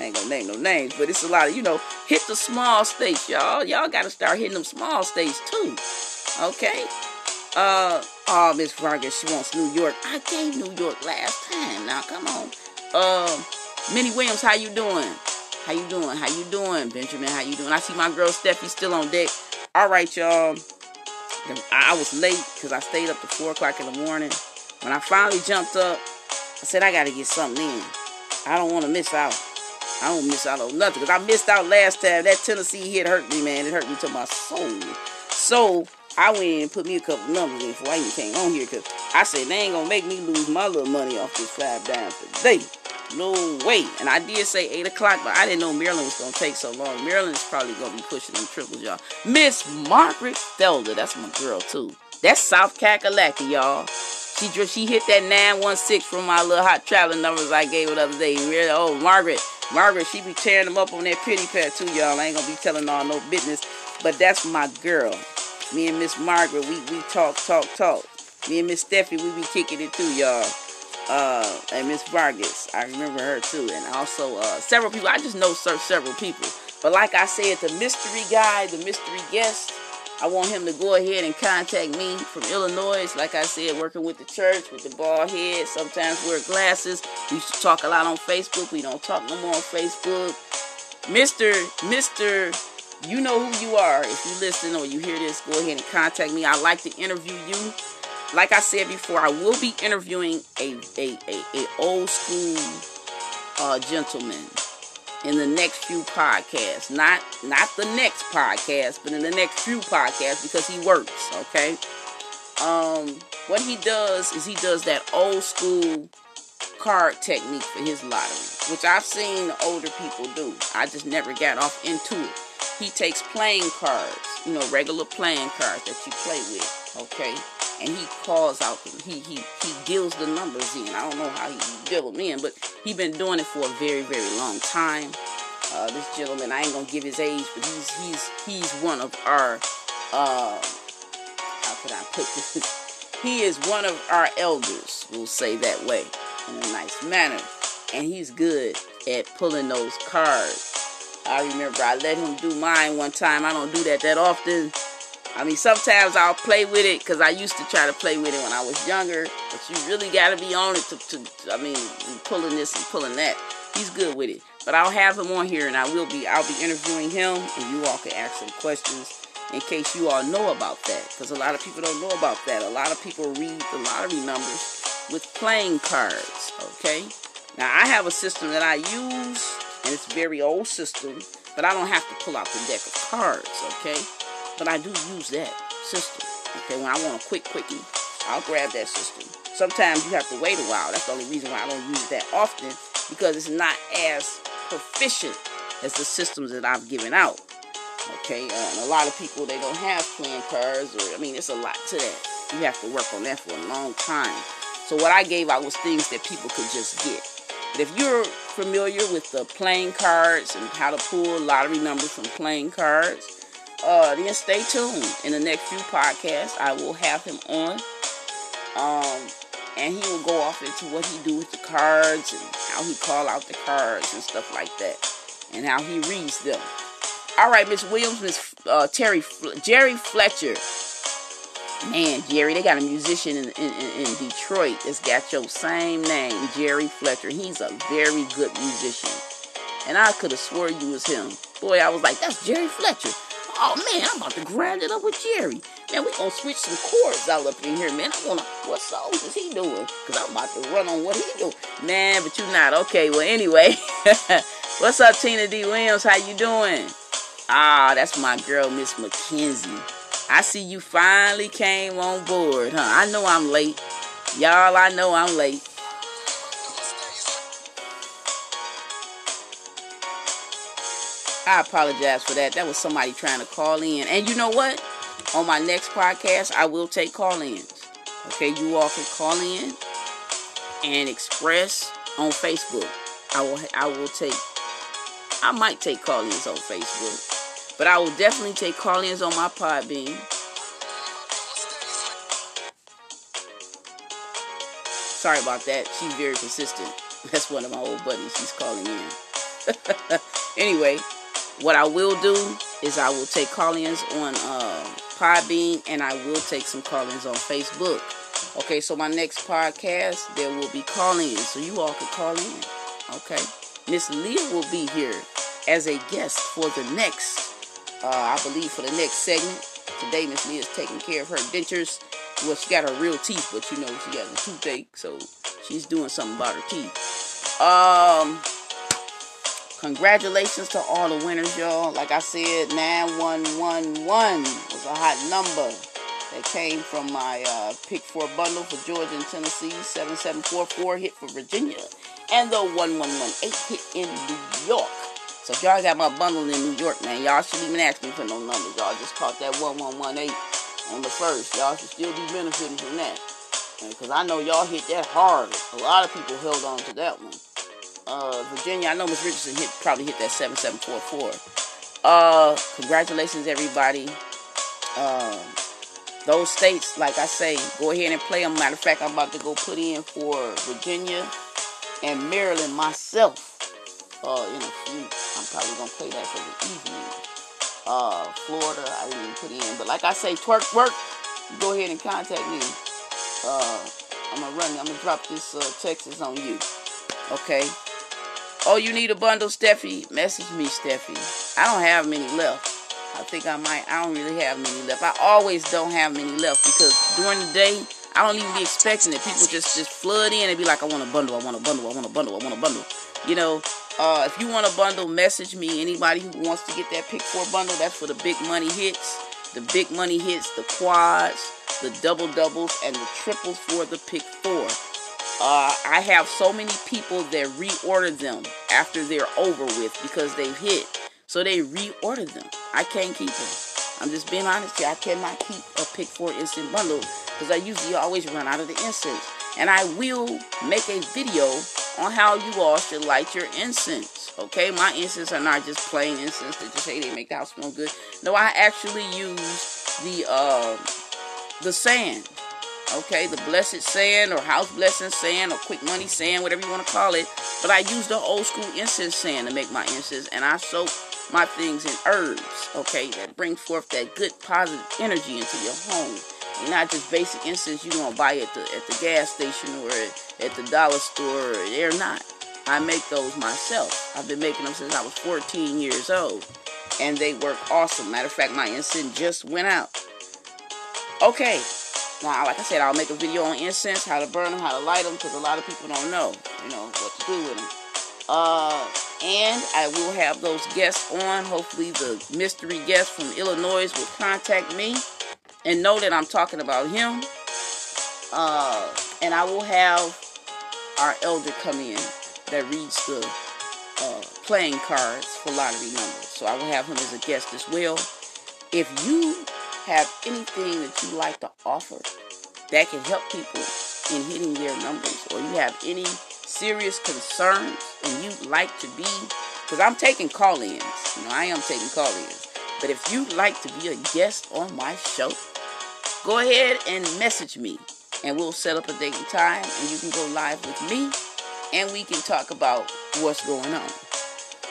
Ain't gonna name no names, but it's a lot of, you know, hit the small states, y'all. Y'all gotta start hitting them small states too. Okay? Uh oh Miss Vargas, she wants New York. I gave New York last time. Now come on. Um Minnie Williams, how you doing? How you doing? How you doing, Benjamin? How you doing? I see my girl Steffi still on deck. All right, y'all. I was late because I stayed up to four o'clock in the morning. When I finally jumped up, I said I gotta get something in. I don't want to miss out. I don't miss out on nothing because I missed out last time. That Tennessee hit hurt me, man. It hurt me to my soul. So I went and put me a couple numbers in before I even came on here because I said they ain't gonna make me lose my little money off this five downs today. No way. And I did say 8 o'clock, but I didn't know Maryland was going to take so long. Maryland's probably going to be pushing them triples, y'all. Miss Margaret Felder, that's my girl, too. That's South Kakalaki, y'all. She she hit that 916 from my little hot traveling numbers I gave her the other day. Oh, Margaret. Margaret, she be tearing them up on that pity pad, too, y'all. I ain't to be telling all no business. But that's my girl. Me and Miss Margaret, we, we talk, talk, talk. Me and Miss Steffi, we be kicking it, too, y'all uh, and Miss Vargas. I remember her too, and also uh, several people. I just know several people. But like I said, the mystery guy, the mystery guest, I want him to go ahead and contact me from Illinois. Like I said, working with the church, with the bald head, sometimes wear glasses. We used to talk a lot on Facebook. We don't talk no more on Facebook. Mr. Mr. You know who you are. If you listen or you hear this, go ahead and contact me. I like to interview you like I said before, I will be interviewing a a, a, a old school uh, gentleman in the next few podcasts. Not not the next podcast, but in the next few podcasts because he works. Okay. Um, what he does is he does that old school card technique for his lottery, which I've seen older people do. I just never got off into it. He takes playing cards, you know, regular playing cards that you play with, okay? And he calls out he he he deals the numbers in. I don't know how he deal them in, but he been doing it for a very very long time. Uh, this gentleman, I ain't gonna give his age, but he's he's he's one of our uh, how could I put this? (laughs) he is one of our elders. We'll say that way in a nice manner, and he's good at pulling those cards. I remember I let him do mine one time. I don't do that that often I mean, sometimes I'll play with it because I used to try to play with it when I was younger. But you really got to be on it to, to, I mean, pulling this and pulling that. He's good with it. But I'll have him on here and I will be, I'll be interviewing him and you all can ask some questions in case you all know about that. Because a lot of people don't know about that. A lot of people read the lottery numbers with playing cards, okay? Now, I have a system that I use and it's a very old system, but I don't have to pull out the deck of cards, okay? But I do use that system. Okay, when I want a quick quickie, I'll grab that system. Sometimes you have to wait a while. That's the only reason why I don't use that often because it's not as proficient as the systems that I've given out. Okay, uh, and a lot of people they don't have playing cards, or I mean, it's a lot to that. You have to work on that for a long time. So what I gave out was things that people could just get. But if you're familiar with the playing cards and how to pull lottery numbers from playing cards, uh, then stay tuned. In the next few podcasts, I will have him on. Um, and he will go off into what he do with the cards and how he call out the cards and stuff like that, and how he reads them. All right, Miss Williams, Miss uh, Terry, Jerry Fletcher. Man, Jerry, they got a musician in, in, in Detroit that's got your same name, Jerry Fletcher. He's a very good musician. And I could have swore you was him. Boy, I was like, that's Jerry Fletcher. Oh man, I'm about to grind it up with Jerry. Man, we gonna switch some chords out up in here, man. I wanna what songs is he doing? Cause I'm about to run on what he do. Man, but you not. Okay, well anyway. (laughs) What's up, Tina D. Williams? How you doing? Ah, that's my girl, Miss McKenzie. I see you finally came on board, huh? I know I'm late. Y'all, I know I'm late. I apologize for that. That was somebody trying to call in. And you know what? On my next podcast, I will take call ins. Okay, you all can call in and express on Facebook. I will I will take I might take call ins on Facebook. But I will definitely take call ins on my Podbean. Sorry about that. She's very consistent. (laughs) That's one of my old buddies. She's calling in. (laughs) anyway, what I will do is I will take call-ins on uh, Podbean and I will take some call-ins on Facebook. Okay, so my next podcast there will be call-ins, so you all can call in. Okay, Miss Leah will be here as a guest for the next, uh, I believe, for the next segment. Today, Miss Leah is taking care of her dentures. Well, she got her real teeth, but you know she got a toothache, so she's doing something about her teeth. Um, Congratulations to all the winners, y'all. Like I said, 9111 was a hot number that came from my uh, pick four bundle for Georgia and Tennessee, 7744 hit for Virginia, and the 1118 hit in New York. So if y'all got my bundle in New York, man, y'all shouldn't even ask me for no numbers. Y'all just caught that 1118 on the first. Y'all should still be benefiting from that. Because I know y'all hit that hard. A lot of people held on to that one uh, Virginia. I know Miss Richardson hit probably hit that seven seven four four. Uh, congratulations everybody. Um, those states, like I say, go ahead and play them. Matter of fact, I'm about to go put in for Virginia and Maryland myself. Uh, in a few, I'm probably gonna play that for the evening. Uh, Florida, I didn't even put in, but like I say, Turk Work. Go ahead and contact me. Uh, I'm gonna run. I'm gonna drop this uh, Texas on you. Okay. Oh, you need a bundle, Steffi? Message me, Steffi. I don't have many left. I think I might. I don't really have many left. I always don't have many left because during the day, I don't even be expecting it. People just just flood in and be like, I want a bundle, I want a bundle, I want a bundle, I want a bundle. You know, uh, if you want a bundle, message me. Anybody who wants to get that pick four bundle, that's for the big money hits. The big money hits, the quads, the double doubles, and the triples for the pick four. Uh, I have so many people that reorder them after they're over with because they've hit. So they reorder them. I can't keep them. I'm just being honest here. I cannot keep a pick four instant bundle because I usually always run out of the incense. And I will make a video on how you all should light your incense. Okay, my incense are not just plain incense that just say they make the house smell good. No, I actually use the uh, the sand okay, the blessed sand or house blessing sand or quick money sand, whatever you want to call it. But I use the old school incense sand to make my incense, and I soak my things in herbs, okay, that bring forth that good positive energy into your home. And not just basic incense you're gonna buy at the at the gas station or at the dollar store. or They're not. I make those myself. I've been making them since I was 14 years old, and they work awesome. Matter of fact, my incense just went out. Okay, now, like I said, I'll make a video on incense, how to burn them, how to light them, because a lot of people don't know, you know, what to do with them. Uh, and I will have those guests on. Hopefully, the mystery guest from Illinois will contact me and know that I'm talking about him. Uh, and I will have our elder come in that reads the uh, playing cards for lottery numbers. So I will have him as a guest as well. If you have anything that you like to offer that can help people in hitting their numbers, or you have any serious concerns and you'd like to be, because I'm taking call ins, you know, I am taking call ins. But if you'd like to be a guest on my show, go ahead and message me and we'll set up a date and time and you can go live with me and we can talk about what's going on.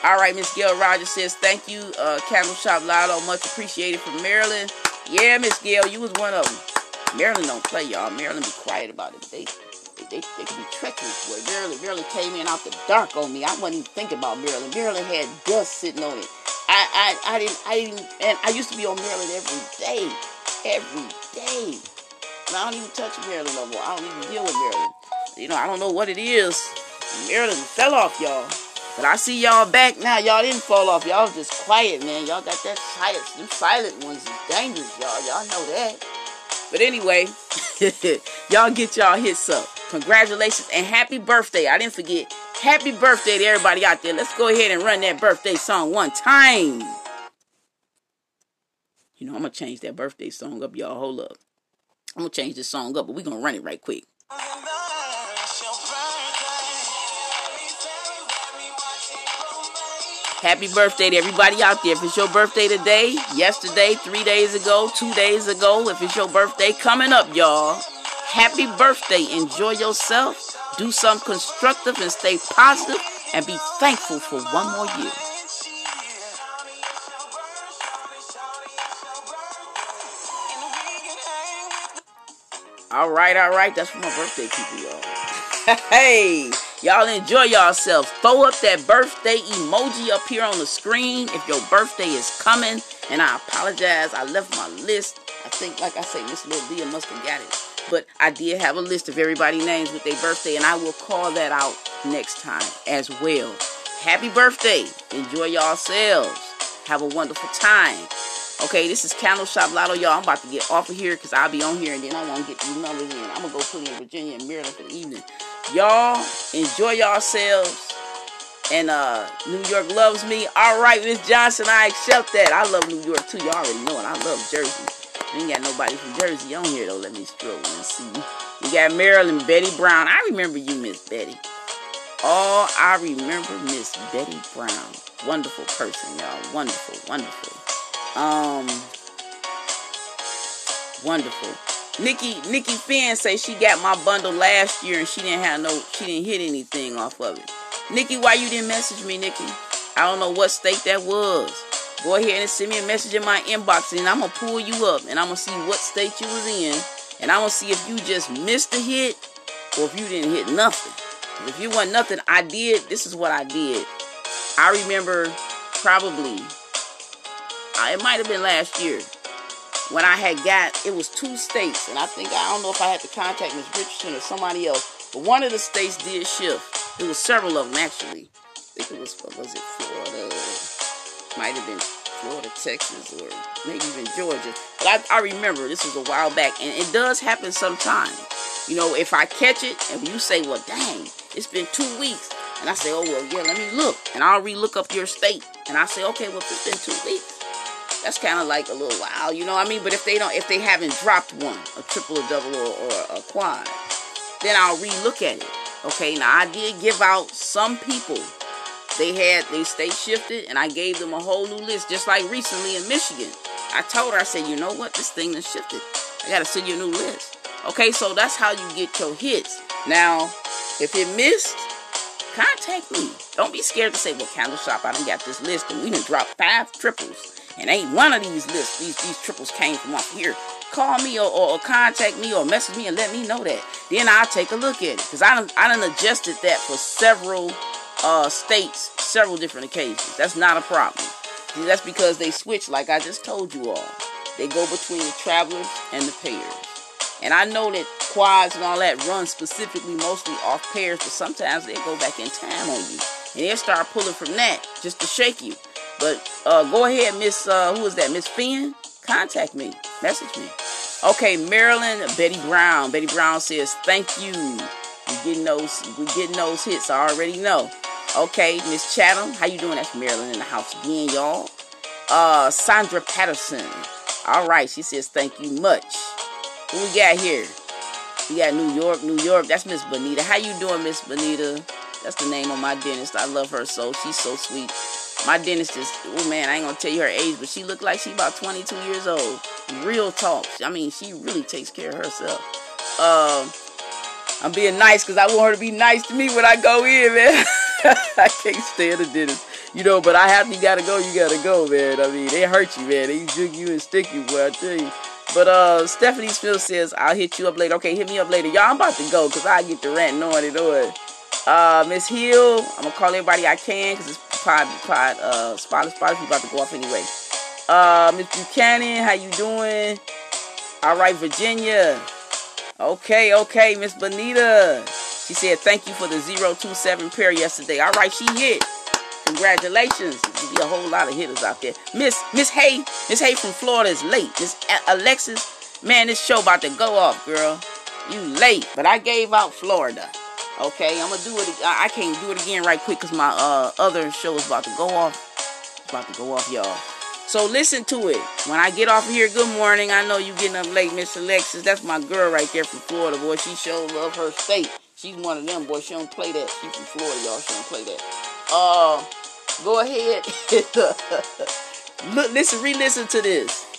All right, Miss Gail Rogers says, thank you, uh, Candle Shop Lotto. Much appreciated from Maryland. Yeah, Miss Gail, you was one of them. Maryland don't play, y'all. Maryland be quiet about it. They they, they can be treacherous, boy. Maryland, Maryland came in out the dark on me. I wasn't even thinking about Maryland. Maryland had dust sitting on it. I, I, I didn't, I didn't, and I used to be on Maryland every day, every day. And I don't even touch Maryland no more. I don't even deal with Maryland. You know, I don't know what it is. Maryland fell off, y'all. But I see y'all back now. Y'all didn't fall off. Y'all just quiet, man. Y'all got that silence. Them silent ones is dangerous, y'all. Y'all know that. But anyway, (laughs) y'all get y'all hits up. Congratulations and happy birthday. I didn't forget. Happy birthday to everybody out there. Let's go ahead and run that birthday song one time. You know, I'm going to change that birthday song up, y'all. Hold up. I'm going to change this song up, but we're going to run it right quick. Happy birthday to everybody out there. If it's your birthday today, yesterday, three days ago, two days ago, if it's your birthday coming up, y'all, happy birthday. Enjoy yourself. Do something constructive and stay positive and be thankful for one more year. All right, all right. That's for my birthday people, y'all. (laughs) hey, y'all enjoy yourselves. Throw up that birthday emoji up here on the screen if your birthday is coming. And I apologize. I left my list. I think, like I say, Miss Little Leah must have got it. But I did have a list of everybody names with their birthday, and I will call that out next time as well. Happy birthday. Enjoy yourselves. Have a wonderful time. Okay, this is Candle Shop Lotto, y'all. I'm about to get off of here because I'll be on here and then I want to get these numbers in. I'm going to go put in Virginia and Maryland for the evening. Y'all, enjoy yourselves. And uh, New York loves me. All right, Miss Johnson, I accept that. I love New York too. Y'all already know it. I love Jersey. We ain't got nobody from Jersey on here though. Let me stroll and see. We got Maryland, Betty Brown. I remember you, Miss Betty. Oh, I remember Miss Betty Brown. Wonderful person, y'all. Wonderful, wonderful. Um, wonderful. Nikki Nikki Finn say she got my bundle last year and she didn't have no she didn't hit anything off of it. Nikki, why you didn't message me, Nikki? I don't know what state that was. Go ahead and send me a message in my inbox and I'm gonna pull you up and I'm gonna see what state you was in and I'm gonna see if you just missed a hit or if you didn't hit nothing. If you want nothing, I did. This is what I did. I remember probably it might have been last year when I had got it was two states, and I think I don't know if I had to contact Miss Richardson or somebody else, but one of the states did shift. It was several of them actually. I think it was was it Florida? Might have been Florida, Texas, or maybe even Georgia. But I, I remember this was a while back, and it does happen sometimes. You know, if I catch it and you say, "Well, dang, it's been two weeks," and I say, "Oh well, yeah, let me look," and I'll re-look up your state, and I say, "Okay, well, it's been two weeks." That's kind of like a little wow, you know what I mean? But if they don't, if they haven't dropped one, a triple, a double, or, or a quad, then I'll relook at it. Okay, now I did give out some people. They had they state shifted, and I gave them a whole new list, just like recently in Michigan. I told her, I said, you know what, this thing is shifted. I gotta send you a new list. Okay, so that's how you get your hits. Now, if it missed, contact me. Don't be scared to say, well, Candle Shop, I don't got this list, and we done dropped five triples. And ain't one of these lists, these these triples came from up here. Call me or, or, or contact me or message me and let me know that. Then I'll take a look at it. Because I done, I done adjusted that for several uh, states, several different occasions. That's not a problem. That's because they switch, like I just told you all. They go between the travelers and the pairs. And I know that quads and all that run specifically mostly off pairs, but sometimes they go back in time on you. And they'll start pulling from that just to shake you. But uh, go ahead, Miss, uh, who is that? Miss Finn? Contact me. Message me. Okay, Maryland, Betty Brown. Betty Brown says, thank you. We getting those, we getting those hits. I already know. Okay, Miss Chatham, how you doing? That's Maryland in the house again, y'all. Uh, Sandra Patterson. All right, she says, thank you much. Who we got here? We got New York, New York. That's Miss Bonita. How you doing, Miss Bonita? That's the name of my dentist. I love her so. She's so sweet. My dentist is, oh man, I ain't gonna tell you her age, but she looked like she about 22 years old. Real talk. I mean, she really takes care of herself. Um, I'm being nice because I want her to be nice to me when I go in, man. (laughs) I can't stand the dentist. You know, but I have you gotta go, you gotta go, man. I mean, they hurt you, man. They jig you and stick you, boy, I tell you. But uh Stephanie Smith says, I'll hit you up later. Okay, hit me up later. Y'all, I'm about to go because I get the rant on and on. Uh Miss Hill, I'm gonna call everybody I can because it's pod pod uh spot spot is about to go off anyway. Uh Miss Buchanan, how you doing? All right, Virginia. Okay, okay, Miss Bonita. She said thank you for the 027 pair yesterday. All right, she hit. Congratulations. There'll be a whole lot of hitters out there. Miss Miss Hay, Miss Hay from Florida is late. Miss Alexis, Man, this show about to go off, girl. You late, but I gave out Florida. Okay, I'm gonna do it. I I can't do it again right quick because my uh, other show is about to go off. It's about to go off, y'all. So listen to it. When I get off of here, good morning. I know you getting up late, Miss Alexis. That's my girl right there from Florida, boy. She sure love her state. She's one of them, boy. She don't play that. She from Florida, y'all. She don't play that. Uh, go ahead. (laughs) Look, listen, re-listen to this.